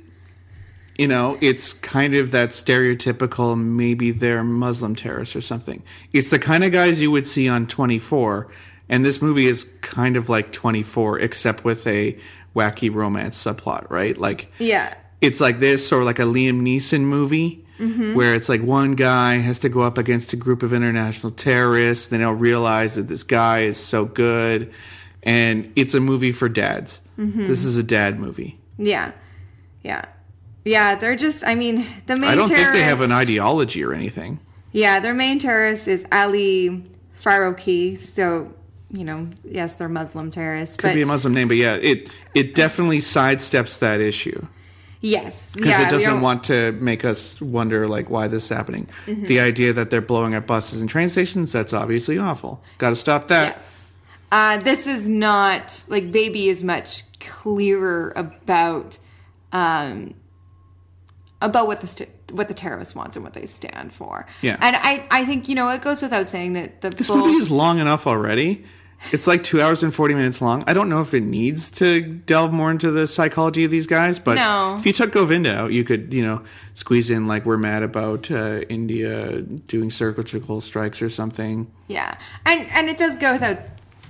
you know, it's kind of that stereotypical maybe they're Muslim terrorists or something. It's the kind of guys you would see on 24. And this movie is kind of like 24, except with a wacky romance subplot, right? Like, Yeah. it's like this or like a Liam Neeson movie Mm-hmm. where it's like one guy has to go up against a group of international terrorists. Then he'll realize that this guy is so good. And it's a movie for dads. Mm-hmm. This is a dad movie. Yeah. Yeah. Yeah, they're just I mean, the main I don't think they have an ideology or anything. Yeah, their main terrorist is Ali Farouki. So, you know, yes, they're Muslim terrorists, Could but be a Muslim name, but yeah, it it definitely sidesteps that issue yes, because yeah, it doesn't want to make us wonder like why this is happening. Mm-hmm. The idea that they're blowing up buses and train stations that's obviously awful. Got to stop that. Yes. Uh, this is not like Baby is much clearer about um, about what the st- what the terrorists want and what they stand for. Yeah. and I I think you know it goes without saying that the This bull- movie is long enough already. It's like two hours and forty minutes long. I don't know if it needs to delve more into the psychology of these guys, but No. if you took Govinda out, you could, you know, squeeze in like we're mad about uh, India doing surgical strikes or something. Yeah, and and it does go without,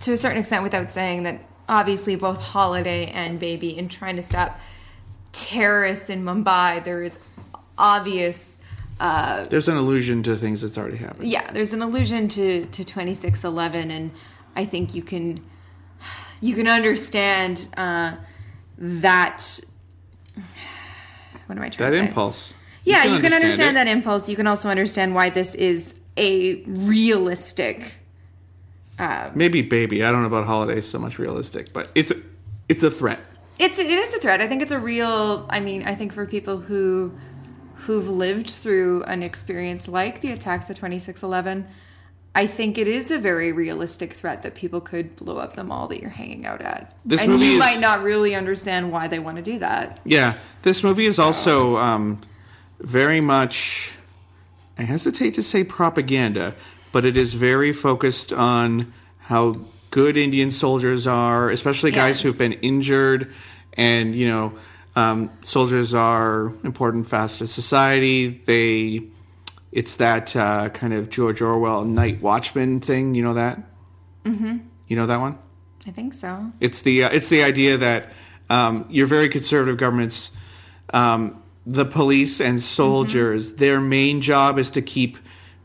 to a certain extent, without saying that obviously both Holiday and Baby in trying to stop terrorists in Mumbai, there is obvious. Uh, There's an allusion to things that's already happened. yeah, there's an allusion to to twenty six eleven, and I think you can you can understand uh, that. What am I trying That to say? impulse. Yeah, you can understand, it. that impulse. You can also understand why this is a realistic. Uh, Maybe baby. I don't know about holidays so much realistic, but it's a, it's a threat. It's it is a threat. I think it's a real. I mean, I think for people who who've lived through an experience like the attacks of twenty six eleven, I think it is a very realistic threat that people could blow up the mall that you're hanging out at. This and movie you is- might not really understand why they want to do that. Yeah, this movie is also um, very much. I hesitate to say propaganda, but it is very focused on how good Indian soldiers are, especially guys Yes. who've been injured, and you know, um, soldiers are important facet of society. They, it's that uh, kind of George Orwell night watchman thing. You know that. Mm-hmm. You know that one. I think so. It's the uh, it's the idea that um, your very conservative governments, um, the police and soldiers, their main job is to keep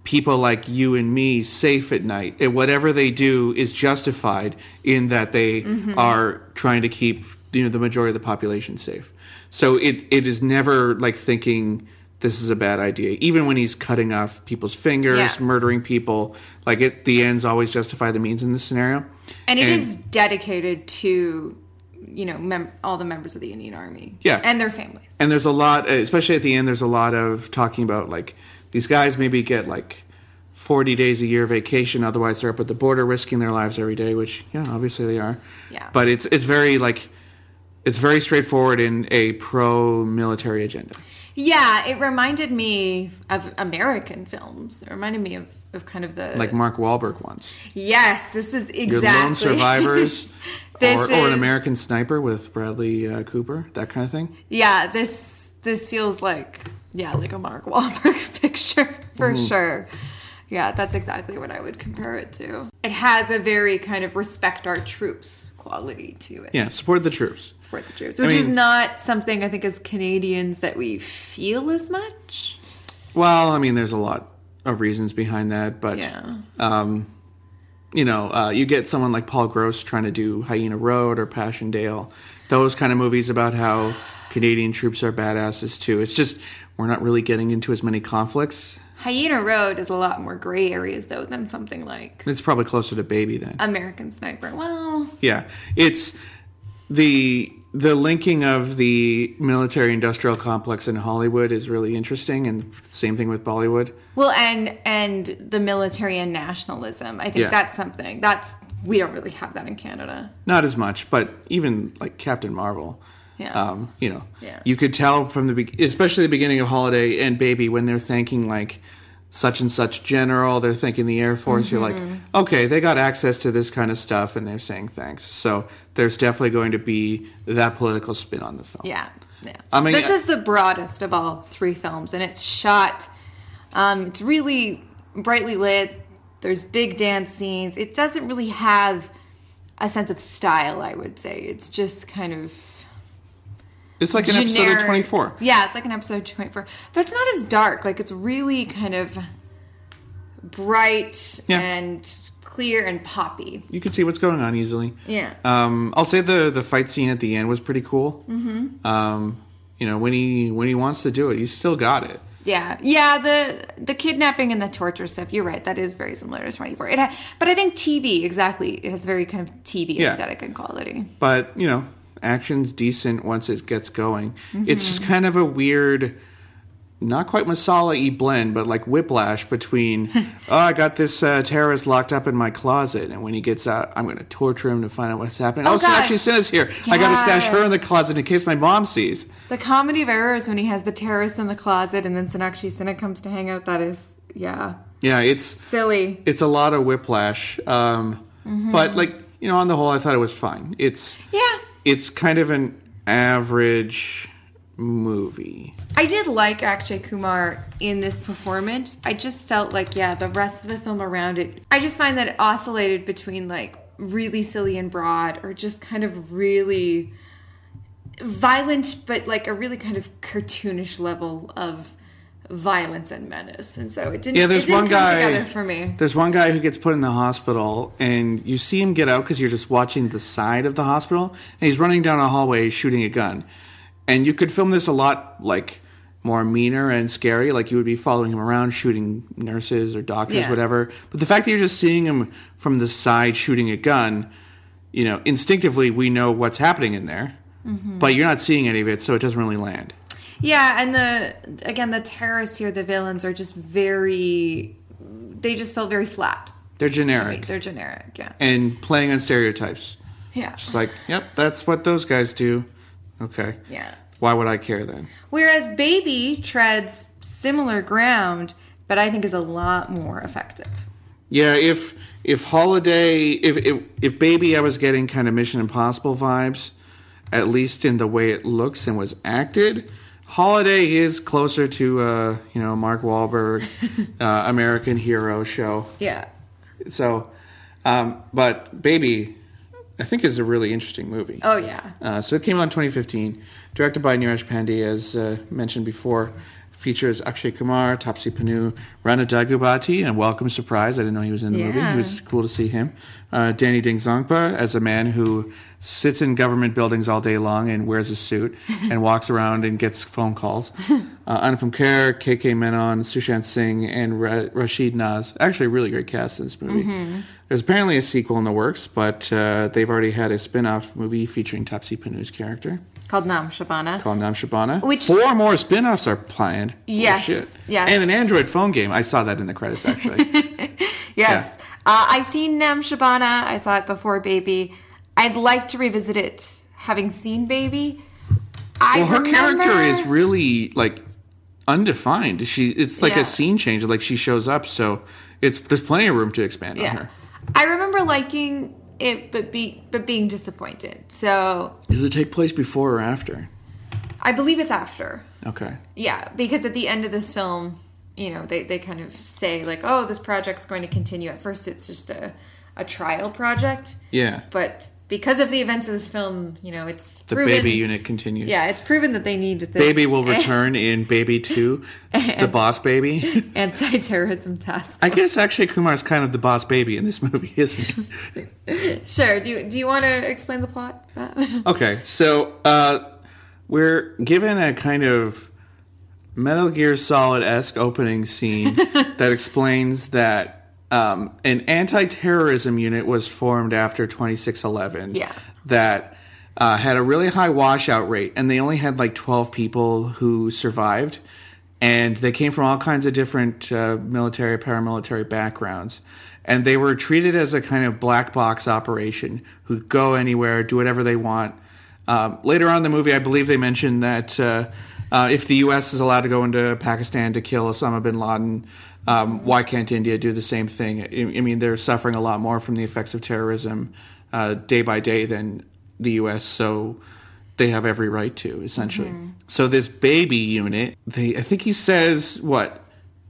people like you and me safe at night. And whatever they do is justified in that they mm-hmm. are trying to keep you know the majority of the population safe. So it it is never like thinking this is a bad idea. Even when he's cutting off people's fingers, Yeah. murdering people, like it, the ends always justify the means in this scenario. And it is dedicated to, you know, mem- all the members of the Indian Army. Yeah. And their families. and there's a lot especially at the end there's a lot of talking about like these guys maybe get like 40 days a year vacation otherwise they're up at the border risking their lives every day which yeah obviously they are Yeah. but it's it's very like it's very straightforward in a pro military agenda Yeah, it reminded me of American films. It reminded me of, of kind of the like mark Wahlberg ones Yes, this is exactly your lone survivors This or, or an american sniper with bradley uh, cooper that kind of thing yeah, this this feels like Yeah, like a Mark Wahlberg picture for sure. Yeah, that's exactly what I would compare it to. It has a very kind of respect our troops quality to it. Yeah, support the troops. Support the troops, which is mean- not something I think as Canadians that we feel as much. Well, I mean, there's a lot of reasons behind that, but Yeah. um, you know, uh, you get someone like Paul Gross trying to do Hyena Road or Passchendaele, those kind of movies about how Canadian troops are badasses too. It's just we're not really getting into as many conflicts. Hyena Road is a lot more gray areas though than something like It's probably closer to Baby then. American Sniper. Well, Yeah, it's the the linking of the military industrial complex in Hollywood is really interesting, and same thing with Bollywood. well, and and the military and nationalism. I think Yeah. that's something that's we don't really have that in Canada. Not as much, but even like Captain Marvel. Yeah. Um, you know, Yeah. you could tell from the be- especially the beginning of Holiday and Baby when they're thanking like such and such general, they're thanking the Air Force. You're like, Mm-hmm. okay, they got access to this kind of stuff, and they're saying thanks. So there's definitely going to be that political spin on the film. Yeah, yeah. I mean, this is the broadest of all three films, and it's shot. Um, it's really brightly lit. There's big dance scenes. It doesn't really have a sense of style. I would say it's just kind of It's like an episode of 24. Yeah, it's like an episode of 24. But it's not as dark. Like, it's really kind of bright Yeah. and clear and poppy. You can see what's going on easily. Yeah. Um, I'll say the the fight scene at the end was pretty cool. Mm-hmm. Um, you know, when he when he wants to do it, he's still got it. Yeah, yeah. The the kidnapping and the torture stuff. You're right. That is very similar to 24. It, ha- but I think TV exactly. It has very kind of TV Yeah. aesthetic and quality. But you know, action's decent once it gets going. Mm-hmm. It's just kind of a weird. Not quite masala-y blend, but like whiplash between, oh, I got this uh, terrorist locked up in my closet, and when he gets out, I'm going to torture him to find out what's happening. Oh, Oh, God. actually, Sinha's here. I got to stash her in the closet in case my mom sees. The comedy of errors when he has the terrorist in the closet and then Sonakshi Sinha comes to hang out. That is, yeah, Yeah, it's silly. it's a lot of whiplash. Um, But like you know, on the whole, I thought it was fine. It's Yeah, it's kind of an average movie. I did like Akshay Kumar in this performance. I just felt like, yeah, the rest of the film around it, I just find that it oscillated between like really silly and broad or just kind of really violent, but like a really kind of cartoonish level of violence and menace. And so it didn't, Yeah, there's didn't one come guy. together for me. There's one guy who gets put in the hospital, and you see him get out because you're just watching the side of the hospital, and he's running down a hallway shooting a gun. And you could film this a lot like more meaner and scary, like you would be following him around shooting nurses or doctors, Yeah. whatever. But the fact that you're just seeing him from the side shooting a gun, you know, instinctively we know what's happening in there, Mm-hmm. but you're not seeing any of it, so it doesn't really land. Yeah, and the again the terrorists here, the villains are just very they just felt very flat. They're generic They're generic, yeah. and playing on stereotypes. Yeah. It's like, yep, that's what those guys do. Okay. Yeah. Why would I care then? Whereas Baby treads similar ground, but I think is a lot more effective. Yeah, if if Holiday, if if, if Baby, I was getting kind of Mission Impossible vibes, at least in the way it looks and was acted. Holiday is closer to uh, you know Mark Wahlberg, uh, American Hero show. Yeah. So, um, but Baby, I think is a really interesting movie. Oh yeah. Uh, so it came out in 2015, directed by Neeraj Pandey, as uh, mentioned before. Features Akshay Kumar, Taapsee Pannu, Rana Daggubati, and welcome surprise. I didn't know he was in the movie. Yeah. It was cool to see him. Uh, Danny Denzongpa as a man who sits in government buildings all day long and wears a suit and walks around and gets phone calls. Uh, Anupam Kher, KK Menon, Sushant Singh, and Ra- Rashid Naz. Actually, a really great cast in this movie. Mm-hmm. There's apparently a sequel in the works, but uh, they've already had a spin-off movie featuring Taapsee Pannu's character Called Naam Shabana. called Naam Shabana. Which- Four more spin-offs are planned. Holy Yes, shit. yes. And an Android phone game. I saw that in the credits, actually. Yes. Uh, I've seen Naam Shabana. I saw it before Baby. I'd like to revisit it having seen Baby. I well, her remember- character is really, like, undefined. She It's like Yeah. a scene change. Like, she shows up, so it's there's plenty of room to expand on Yeah. her. I remember liking it, but be but being disappointed. So Does it take place before or after? I believe it's after. Okay. Yeah, because at the end of this film, you know, they, they kind of say like, "Oh, this project's going to continue." At first, it's just a a trial project, Yeah. but because of the events of this film, you know, it's The proven, baby unit continues. Yeah, it's proven that they need this Baby will return in Baby 2, the boss baby. anti-terrorism task. I guess Akshay Kumar is kind of the boss baby in this movie, isn't he? Sure. Do you do you want to explain the plot? Okay, so uh, we're given a kind of Metal Gear Solid esque opening scene that explains that um, an anti terrorism unit was formed after 2611. Yeah. That uh, had a really high washout rate, and they only had like 12 people who survived. And they came from all kinds of different uh, military, paramilitary backgrounds. And they were treated as a kind of black box operation who go anywhere, do whatever they want. Um, later on in the movie, I believe they mentioned that uh, uh, if the U.S. is allowed to go into Pakistan to kill Osama bin Laden, um, why can't India do the same thing? I, I mean, they're suffering a lot more from the effects of terrorism uh, day by day than the U.S. So they have every right to, essentially. So this baby unit, they I think he says what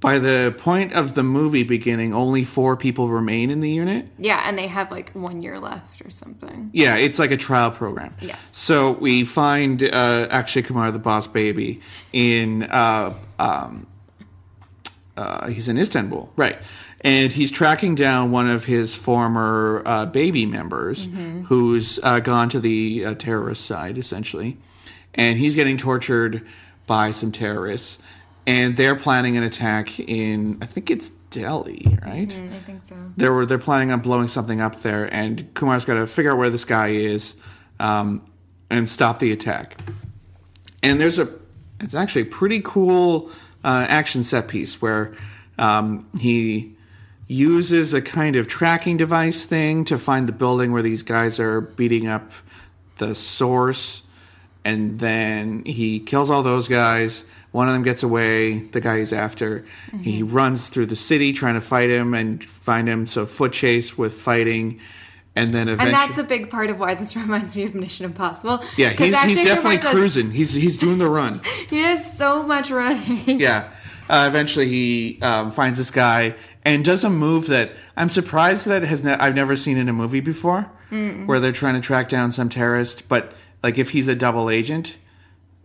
by the point of the movie beginning, only four people remain in the unit. yeah, and they have like one year left or something. Yeah, it's like a trial program. Yeah. So we find uh, Akshay Kumar, the boss baby, in uh, um, uh, he's in Istanbul, right? And he's tracking down one of his former uh, baby members who's uh, gone to the uh, terrorist side, essentially, and he's getting tortured by some terrorists, and they're planning an attack in I think it's Delhi, right? I think so. they were they're planning on blowing something up there, and Kumar's got to figure out where this guy is, um, and stop the attack. And there's a it's actually a pretty cool uh, action set piece where um, he uses a kind of tracking device thing to find the building where these guys are beating up the source, and then he kills all those guys. One of them gets away. The guy he's after, he runs through the city trying to fight him and find him. So foot chase with fighting, and then eventually, And that's a big part of why this reminds me of Mission Impossible. yeah, he's, he's definitely does- cruising. He's he's doing the run. He does so much running. yeah. Uh, eventually, he um, finds this guy and does a move that I'm surprised that has ne- I've never seen in a movie before, where they're trying to track down some terrorist. But like, if he's a double agent,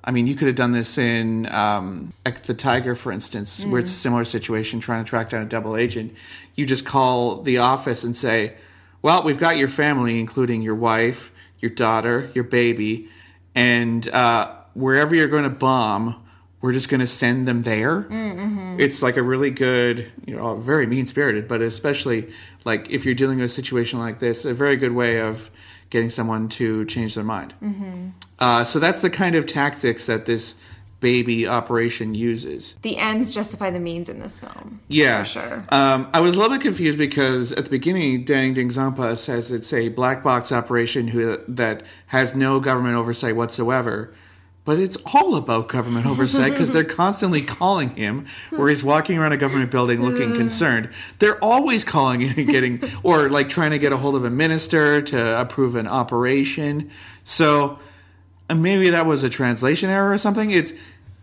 I mean, you could have done this in um, like the Tiger, for instance, where it's a similar situation, trying to track down a double agent. You just call the office and say, "Well, we've got your family, including your wife, your daughter, your baby, and uh, wherever you're going to bomb." We're just going to send them there. It's like a really good, you know, very mean spirited, but especially like if you're dealing with a situation like this, a very good way of getting someone to change their mind. Uh, so that's the kind of tactics that this baby operation uses. The ends justify the means in this film. Yeah, sure. Um, I was a little bit confused because at the beginning, Danny Denzongpa says it's a black box operation who, that has no government oversight whatsoever. But it's all about government oversight because they're constantly calling him where he's walking around a government building looking concerned. They're always calling him and getting, or like trying to get a hold of a minister to approve an operation. So and maybe that was a translation error or something. It's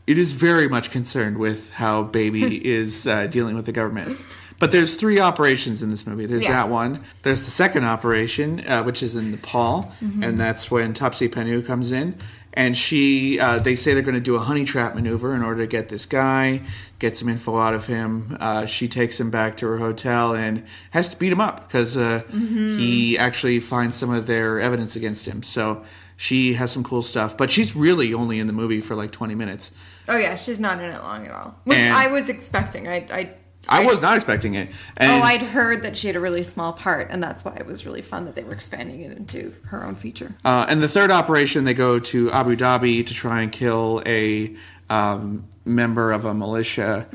it is very much concerned with how baby is uh, dealing with the government. But there's three operations in this movie. There's Yeah. that one. There's the second operation, uh, which is in Nepal, and that's when Taapsee Pannu comes in, and she uh, they say they're going to do a honey trap maneuver in order to get this guy, get some info out of him. Uh, she takes him back to her hotel and has to beat him up because uh, he actually finds some of their evidence against him. So she has some cool stuff, but she's really only in the movie for like 20 minutes. Oh yeah, she's not in it long at all. Which And- I was expecting. I I I was not expecting it. And Oh, I'd heard that she had a really small part, and that's why it was really fun that they were expanding it into her own feature. Uh, and the third operation, they go to Abu Dhabi to try and kill a um, member of a militia,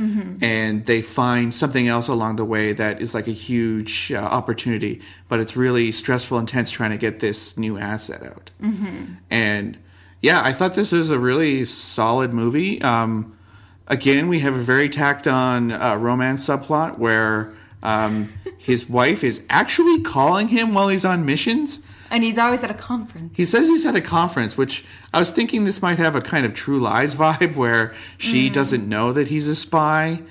and they find something else along the way that is like a huge uh, opportunity, but it's really stressful, intense trying to get this new asset out. And yeah, I thought this was a really solid movie. Um, again, we have a very tacked on uh, romance subplot where um, his wife is actually calling him while he's on missions. And he's always at a conference. He says he's at a conference, which I was thinking this might have a kind of True Lies vibe, where she mm. doesn't know that he's a spy,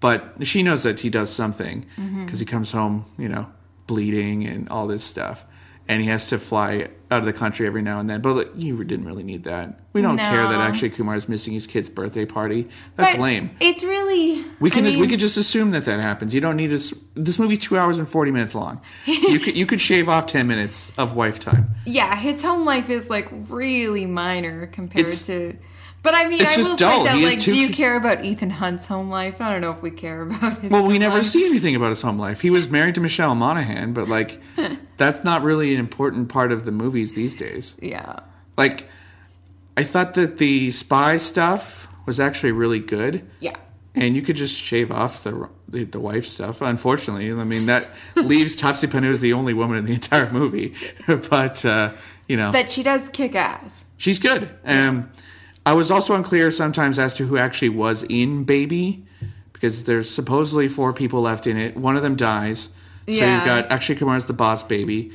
but she knows that he does something mm-hmm. because he comes home, you know, bleeding and all this stuff, and he has to fly out of the country every now and then. But like, you didn't really need that. We don't care that No. Akshay Kumar is missing his kid's birthday party. That's But lame. It's really. We can I mean, we could just assume that that happens. You don't need to. This movie's two hours and forty minutes long. You could you could shave off ten minutes of wife time. Yeah, his home life is like really minor compared It's- to. But I mean, it's I will dull. point out, He like, two do you care about Ethan Hunt's home life? I don't know if we care about his. Well, we never life. see anything about his home life. He was married to Michelle Monaghan, but like that's not really an important part of the movies these days. Yeah. Like I thought that the spy stuff was actually really good. Yeah. And you could just shave off the the, the wife stuff. Unfortunately, I mean that leaves Taapsee Pannu as the only woman in the entire movie. but uh, you know, But she does kick ass. She's good. Um, I was also unclear sometimes as to who actually was in Baby, because there's supposedly four people left in it. One of them dies, so Yeah. you've got Akshay Kumar's the boss baby,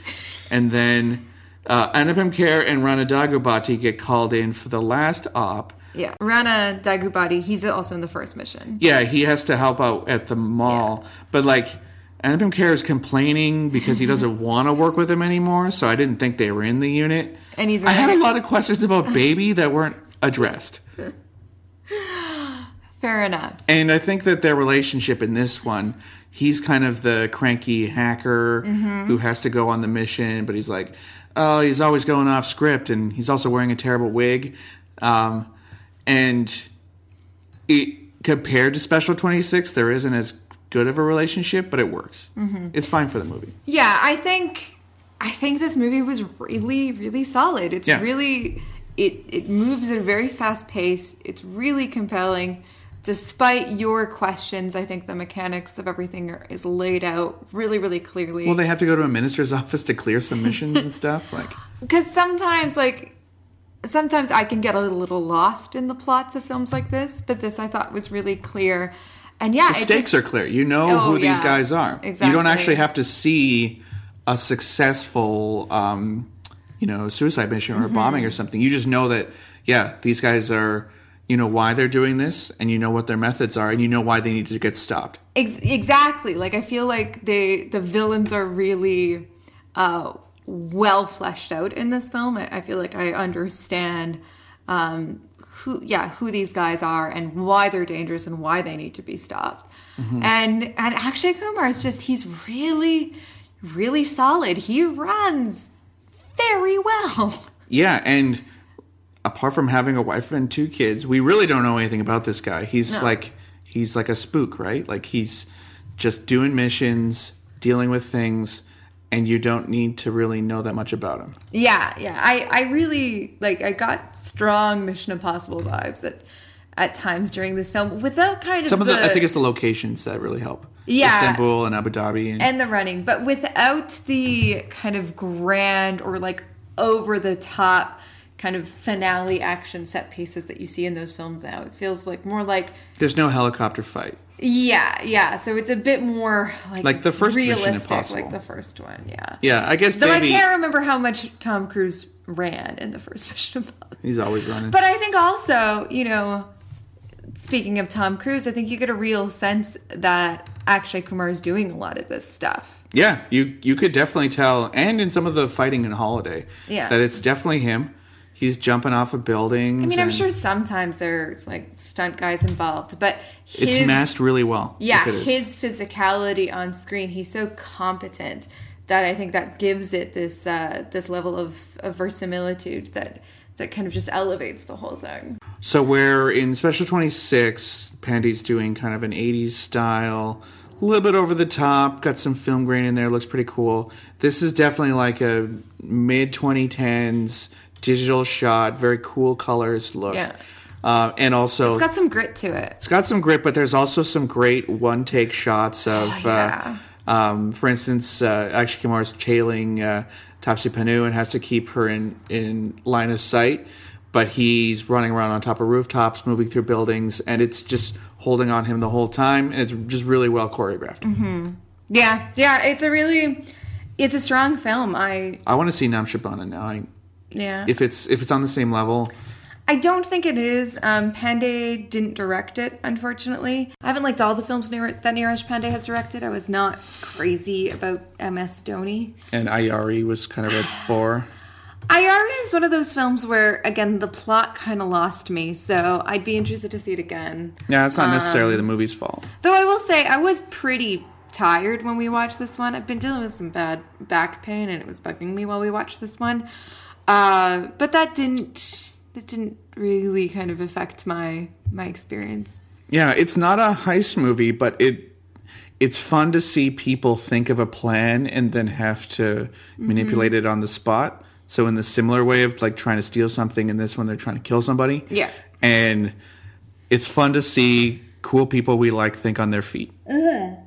and then uh, Anupam Kher and Rana Daggubati get called in for the last op. Yeah. Rana Daggubati, he's also in the first mission. Yeah, he has to help out at the mall, but like. Anupam Kher is complaining because he doesn't want to work with him anymore, so I didn't think they were in the unit. And he's I had a lot of questions about Baby that weren't addressed. Fair enough. And I think that their relationship in this one, he's kind of the cranky hacker Mm-hmm. who has to go on the mission, but he's like, oh, he's always going off script, and he's also wearing a terrible wig. Um, and it, compared to Special 26, there isn't as good of a relationship, but it works. Mm-hmm. It's fine for the movie. Yeah, I think I think this movie was really, really solid. It's Yeah. really it it moves at a very fast pace. It's really compelling. Despite your questions, I think the mechanics of everything are, is laid out really, really clearly. Well, they have to go to a minister's office to clear some missions and stuff. Like, because sometimes like sometimes i can get a little lost in the plots of films like this but this i thought was really clear and yeah the stakes are clear. You know Oh, who these guys are. You don't actually have to see a successful, um, you know, suicide mission Mm-hmm. or a bombing or something. You just know that, yeah, these guys are. You know why they're doing this, and you know what their methods are, and you know why they need to get stopped. Ex- exactly like i feel like they the villains are really uh well fleshed out in this film i, I feel like i understand um who yeah who these guys are and why they're dangerous and why they need to be stopped and and akshay kumar is just he's really really solid he runs very well Yeah, and apart from having a wife and two kids, we really don't know anything about this guy. He's No. like he's like a spook, right? Like he's just doing missions, dealing with things, and you don't need to really know that much about him. Yeah, yeah. I, I really like I got strong Mission Impossible vibes at at times during this film without kind of Some of the, the, I think it's the locations that really help. Yeah. Istanbul and Abu Dhabi. And, and the running, but without the kind of grand or like over the top kind of finale action set pieces that you see in those films now. It feels like more like there's no helicopter fight. yeah, yeah. So it's a bit more like Like the first Mission realistic, Impossible. like the first one. Yeah. Yeah, I guess Though maybe I can't remember how much Tom Cruise ran in the first Mission Impossible. he's always running. But I think also, you know, speaking of Tom Cruise, I think you get a real sense that Akshay Kumar is doing a lot of this stuff. yeah, you you could definitely tell, and in some of the fighting in Holiday, Yeah. that it's definitely him. He's jumping off of buildings. I mean, I'm sure sometimes there's like stunt guys involved, but his, it's masked really well. Yeah, if it is. his physicality on screen, he's so competent that I think that gives it this uh, this level of, of verisimilitude that that kind of just elevates the whole thing. So where in Special 26, Pandey's doing kind of an 80s style, a little bit over the top, got some film grain in there, looks pretty cool. This is definitely like a mid 2010s digital shot, very cool colors look. Yeah. Uh, and also It's got some grit to it. it's got some grit, but there's also some great one take shots of, Oh, yeah. uh, um, for instance, uh, Akshay Kumar's tailing uh, Taapsee Pannu and has to keep her in, in line of sight, but he's running around on top of rooftops, moving through buildings, and it's just holding on him the whole time, and it's just really well choreographed. Yeah, yeah, it's a really It's a strong film. I I want to see Naam Shabana now. I, yeah. if it's if it's on the same level, I don't think it is. Um, Pandey didn't direct it, unfortunately. I haven't liked all the films that Neeraj Pandey has directed. I was not crazy about MS Dhoni. and Aiyaary was kind of a bore. Aiyaary is one of those films where, again, the plot kind of lost me, so I'd be interested to see it again. Yeah, it's not necessarily Um, the movie's fault. Though I will say, I was pretty tired when we watched this one. I've been dealing with some bad back pain, and it was bugging me while we watched this one. Uh, but that didn't that didn't really kind of affect my my experience. Yeah, it's not a heist movie, but it it's fun to see people think of a plan and then have to manipulate it on the spot. So in the similar way of like trying to steal something, in this one they're trying to kill somebody. Yeah. and it's fun to see cool people we like think on their feet. Mm-hmm.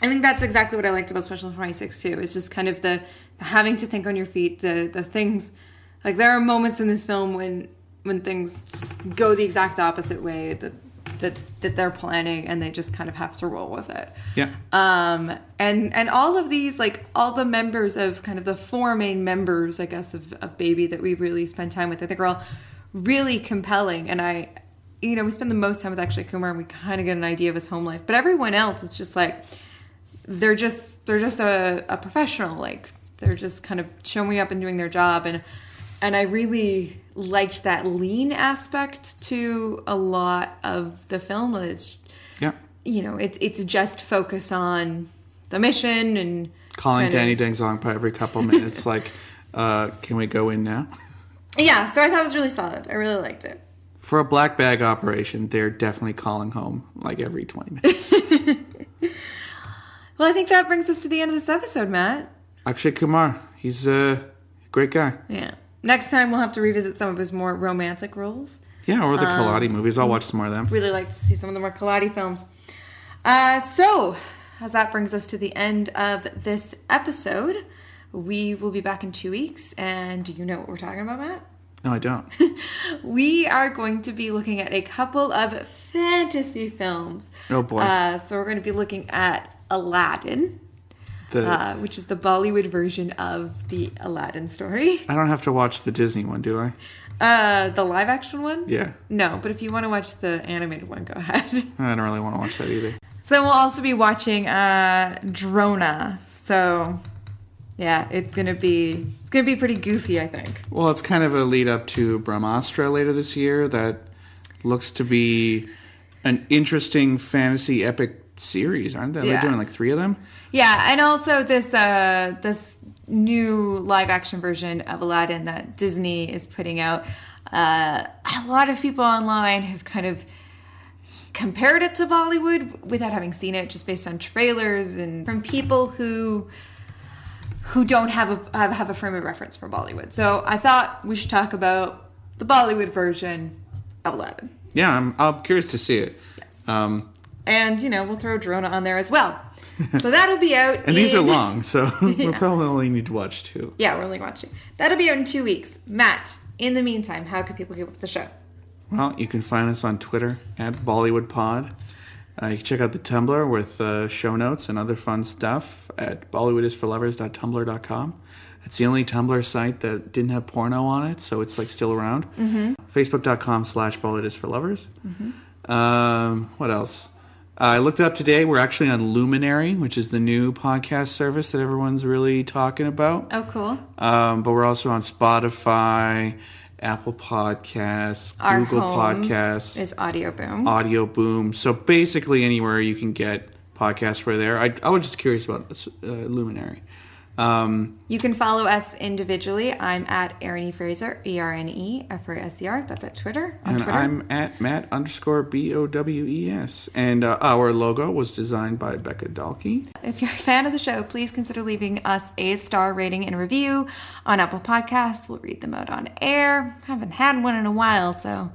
I think that's exactly what I liked about Special 26 too. It's just kind of the, the having to think on your feet, the the things like there are moments in this film when when things just go the exact opposite way that that that they're planning and they just kind of have to roll with it. Yeah. Um and and all of these like all the members of kind of the four main members I guess of, of Baby that we really spend time with I think are all really compelling and I you know we spend the most time with Akshay Kumar and we kind of get an idea of his home life but everyone else it's just like they're just they're just a, a professional like they're just kind of showing up and doing their job and and i really liked that lean aspect to a lot of the film it's yeah. you know it's it's just focus on the mission and Calling Danny Denzongpa every couple minutes, like, uh, can we go in now? yeah so i thought it was really solid i really liked it For a black bag operation, they're definitely calling home like every 20 minutes. well i think that brings us to the end of this episode matt Akshay Kumar, he's a great guy. yeah next time we'll have to revisit some of his more romantic roles Yeah, or the Um, Khiladi movies. I'll watch some more of them. really like to see some of the more Khiladi films. Uh, so, as that brings us to the end of this episode, we will be back in two weeks. And do you know what we're talking about, Matt? No, I don't. We are going to be looking at a couple of fantasy films. Oh, boy. Uh, so, we're going to be looking at Aladdin, The, uh, which is the Bollywood version of the Aladdin story. I don't have to watch the Disney one, do I? Uh, the live action one? Yeah. No, but if you want to watch the animated one, go ahead. I don't really want to watch that either. So then we'll also be watching uh Drona. So yeah, it's gonna be it's gonna be pretty goofy, I think. Well, it's kind of a lead up to Brahmastra later this year that looks to be an interesting fantasy epic series, aren't they? Yeah. They're doing like three of them. Yeah, and also this uh this new live action version of Aladdin that Disney is putting out. Uh, a lot of people online have kind of compared it to Bollywood without having seen it, just based on trailers and from people who who don't have a have, have a frame of reference for Bollywood. So I thought we should talk about the Bollywood version of Aladdin. Yeah, I'm, I'm curious to see it. Yes. Um, And, you know, we'll throw Drona on there as well. So that'll be out. and these are long, so we'll probably only need to watch two. Yeah, we're only watching. That'll be out in two weeks. Matt, in the meantime, how can people keep up with the show? Well, you can find us on Twitter at Bollywood Pod. Uh, you can check out the Tumblr with uh, show notes and other fun stuff at bollywoodisforlovers.tumblr.com. It's the only Tumblr site that didn't have porno on it, so it's like still around. Mm-hmm. Facebook.com slash bollywoodisforlovers. Um, what else? Uh, I looked it up today. We're actually on Luminary, which is the new podcast service that everyone's really talking about. Oh, cool. Um, but we're also on Spotify, Apple Podcasts, Our Google home Podcasts, Is Audio Boom. Audio Boom. So basically, anywhere you can get podcasts, we're there. I, I was just curious about this, uh, Luminary. Um, You can follow us individually. I'm at Erin E. Fraser, E R N E F R S E R. That's at Twitter. And Twitter. I'm at Matt underscore B O W E S. And uh, our logo was designed by Becca Dalke. If you're a fan of the show, please consider leaving us a star rating and review on Apple Podcasts. We'll read them out on air. Haven't had one in a while, so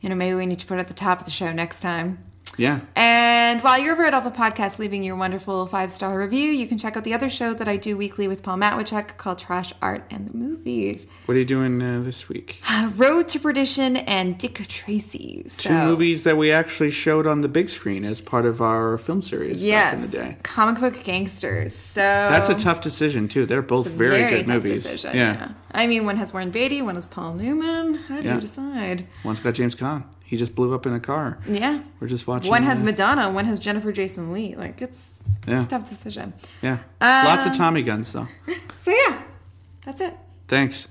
you know maybe we need to put it at the top of the show next time. Yeah. And while you're over at Apple Podcasts leaving your wonderful five star review, you can check out the other show that I do weekly with Paul Matwychuk called Trash Art and the Movies. What are you doing uh, this week? Uh, Road to Perdition and Dick Tracy. So, Two movies that we actually showed on the big screen as part of our film series Yes. back in the day. Comic book gangsters. So That's a tough decision too. They're both very, good tough movies. decision, yeah. I mean, one has Warren Beatty, one has Paul Newman. How do Yeah. you decide? One's got James Caan. He just blew up in a car. Yeah. We're just watching. One has uh, Madonna, one has Jennifer Jason Lee. Like it's, Yeah. it's a tough decision. Yeah. Uh, Lots of Tommy guns though. So yeah, that's it. Thanks.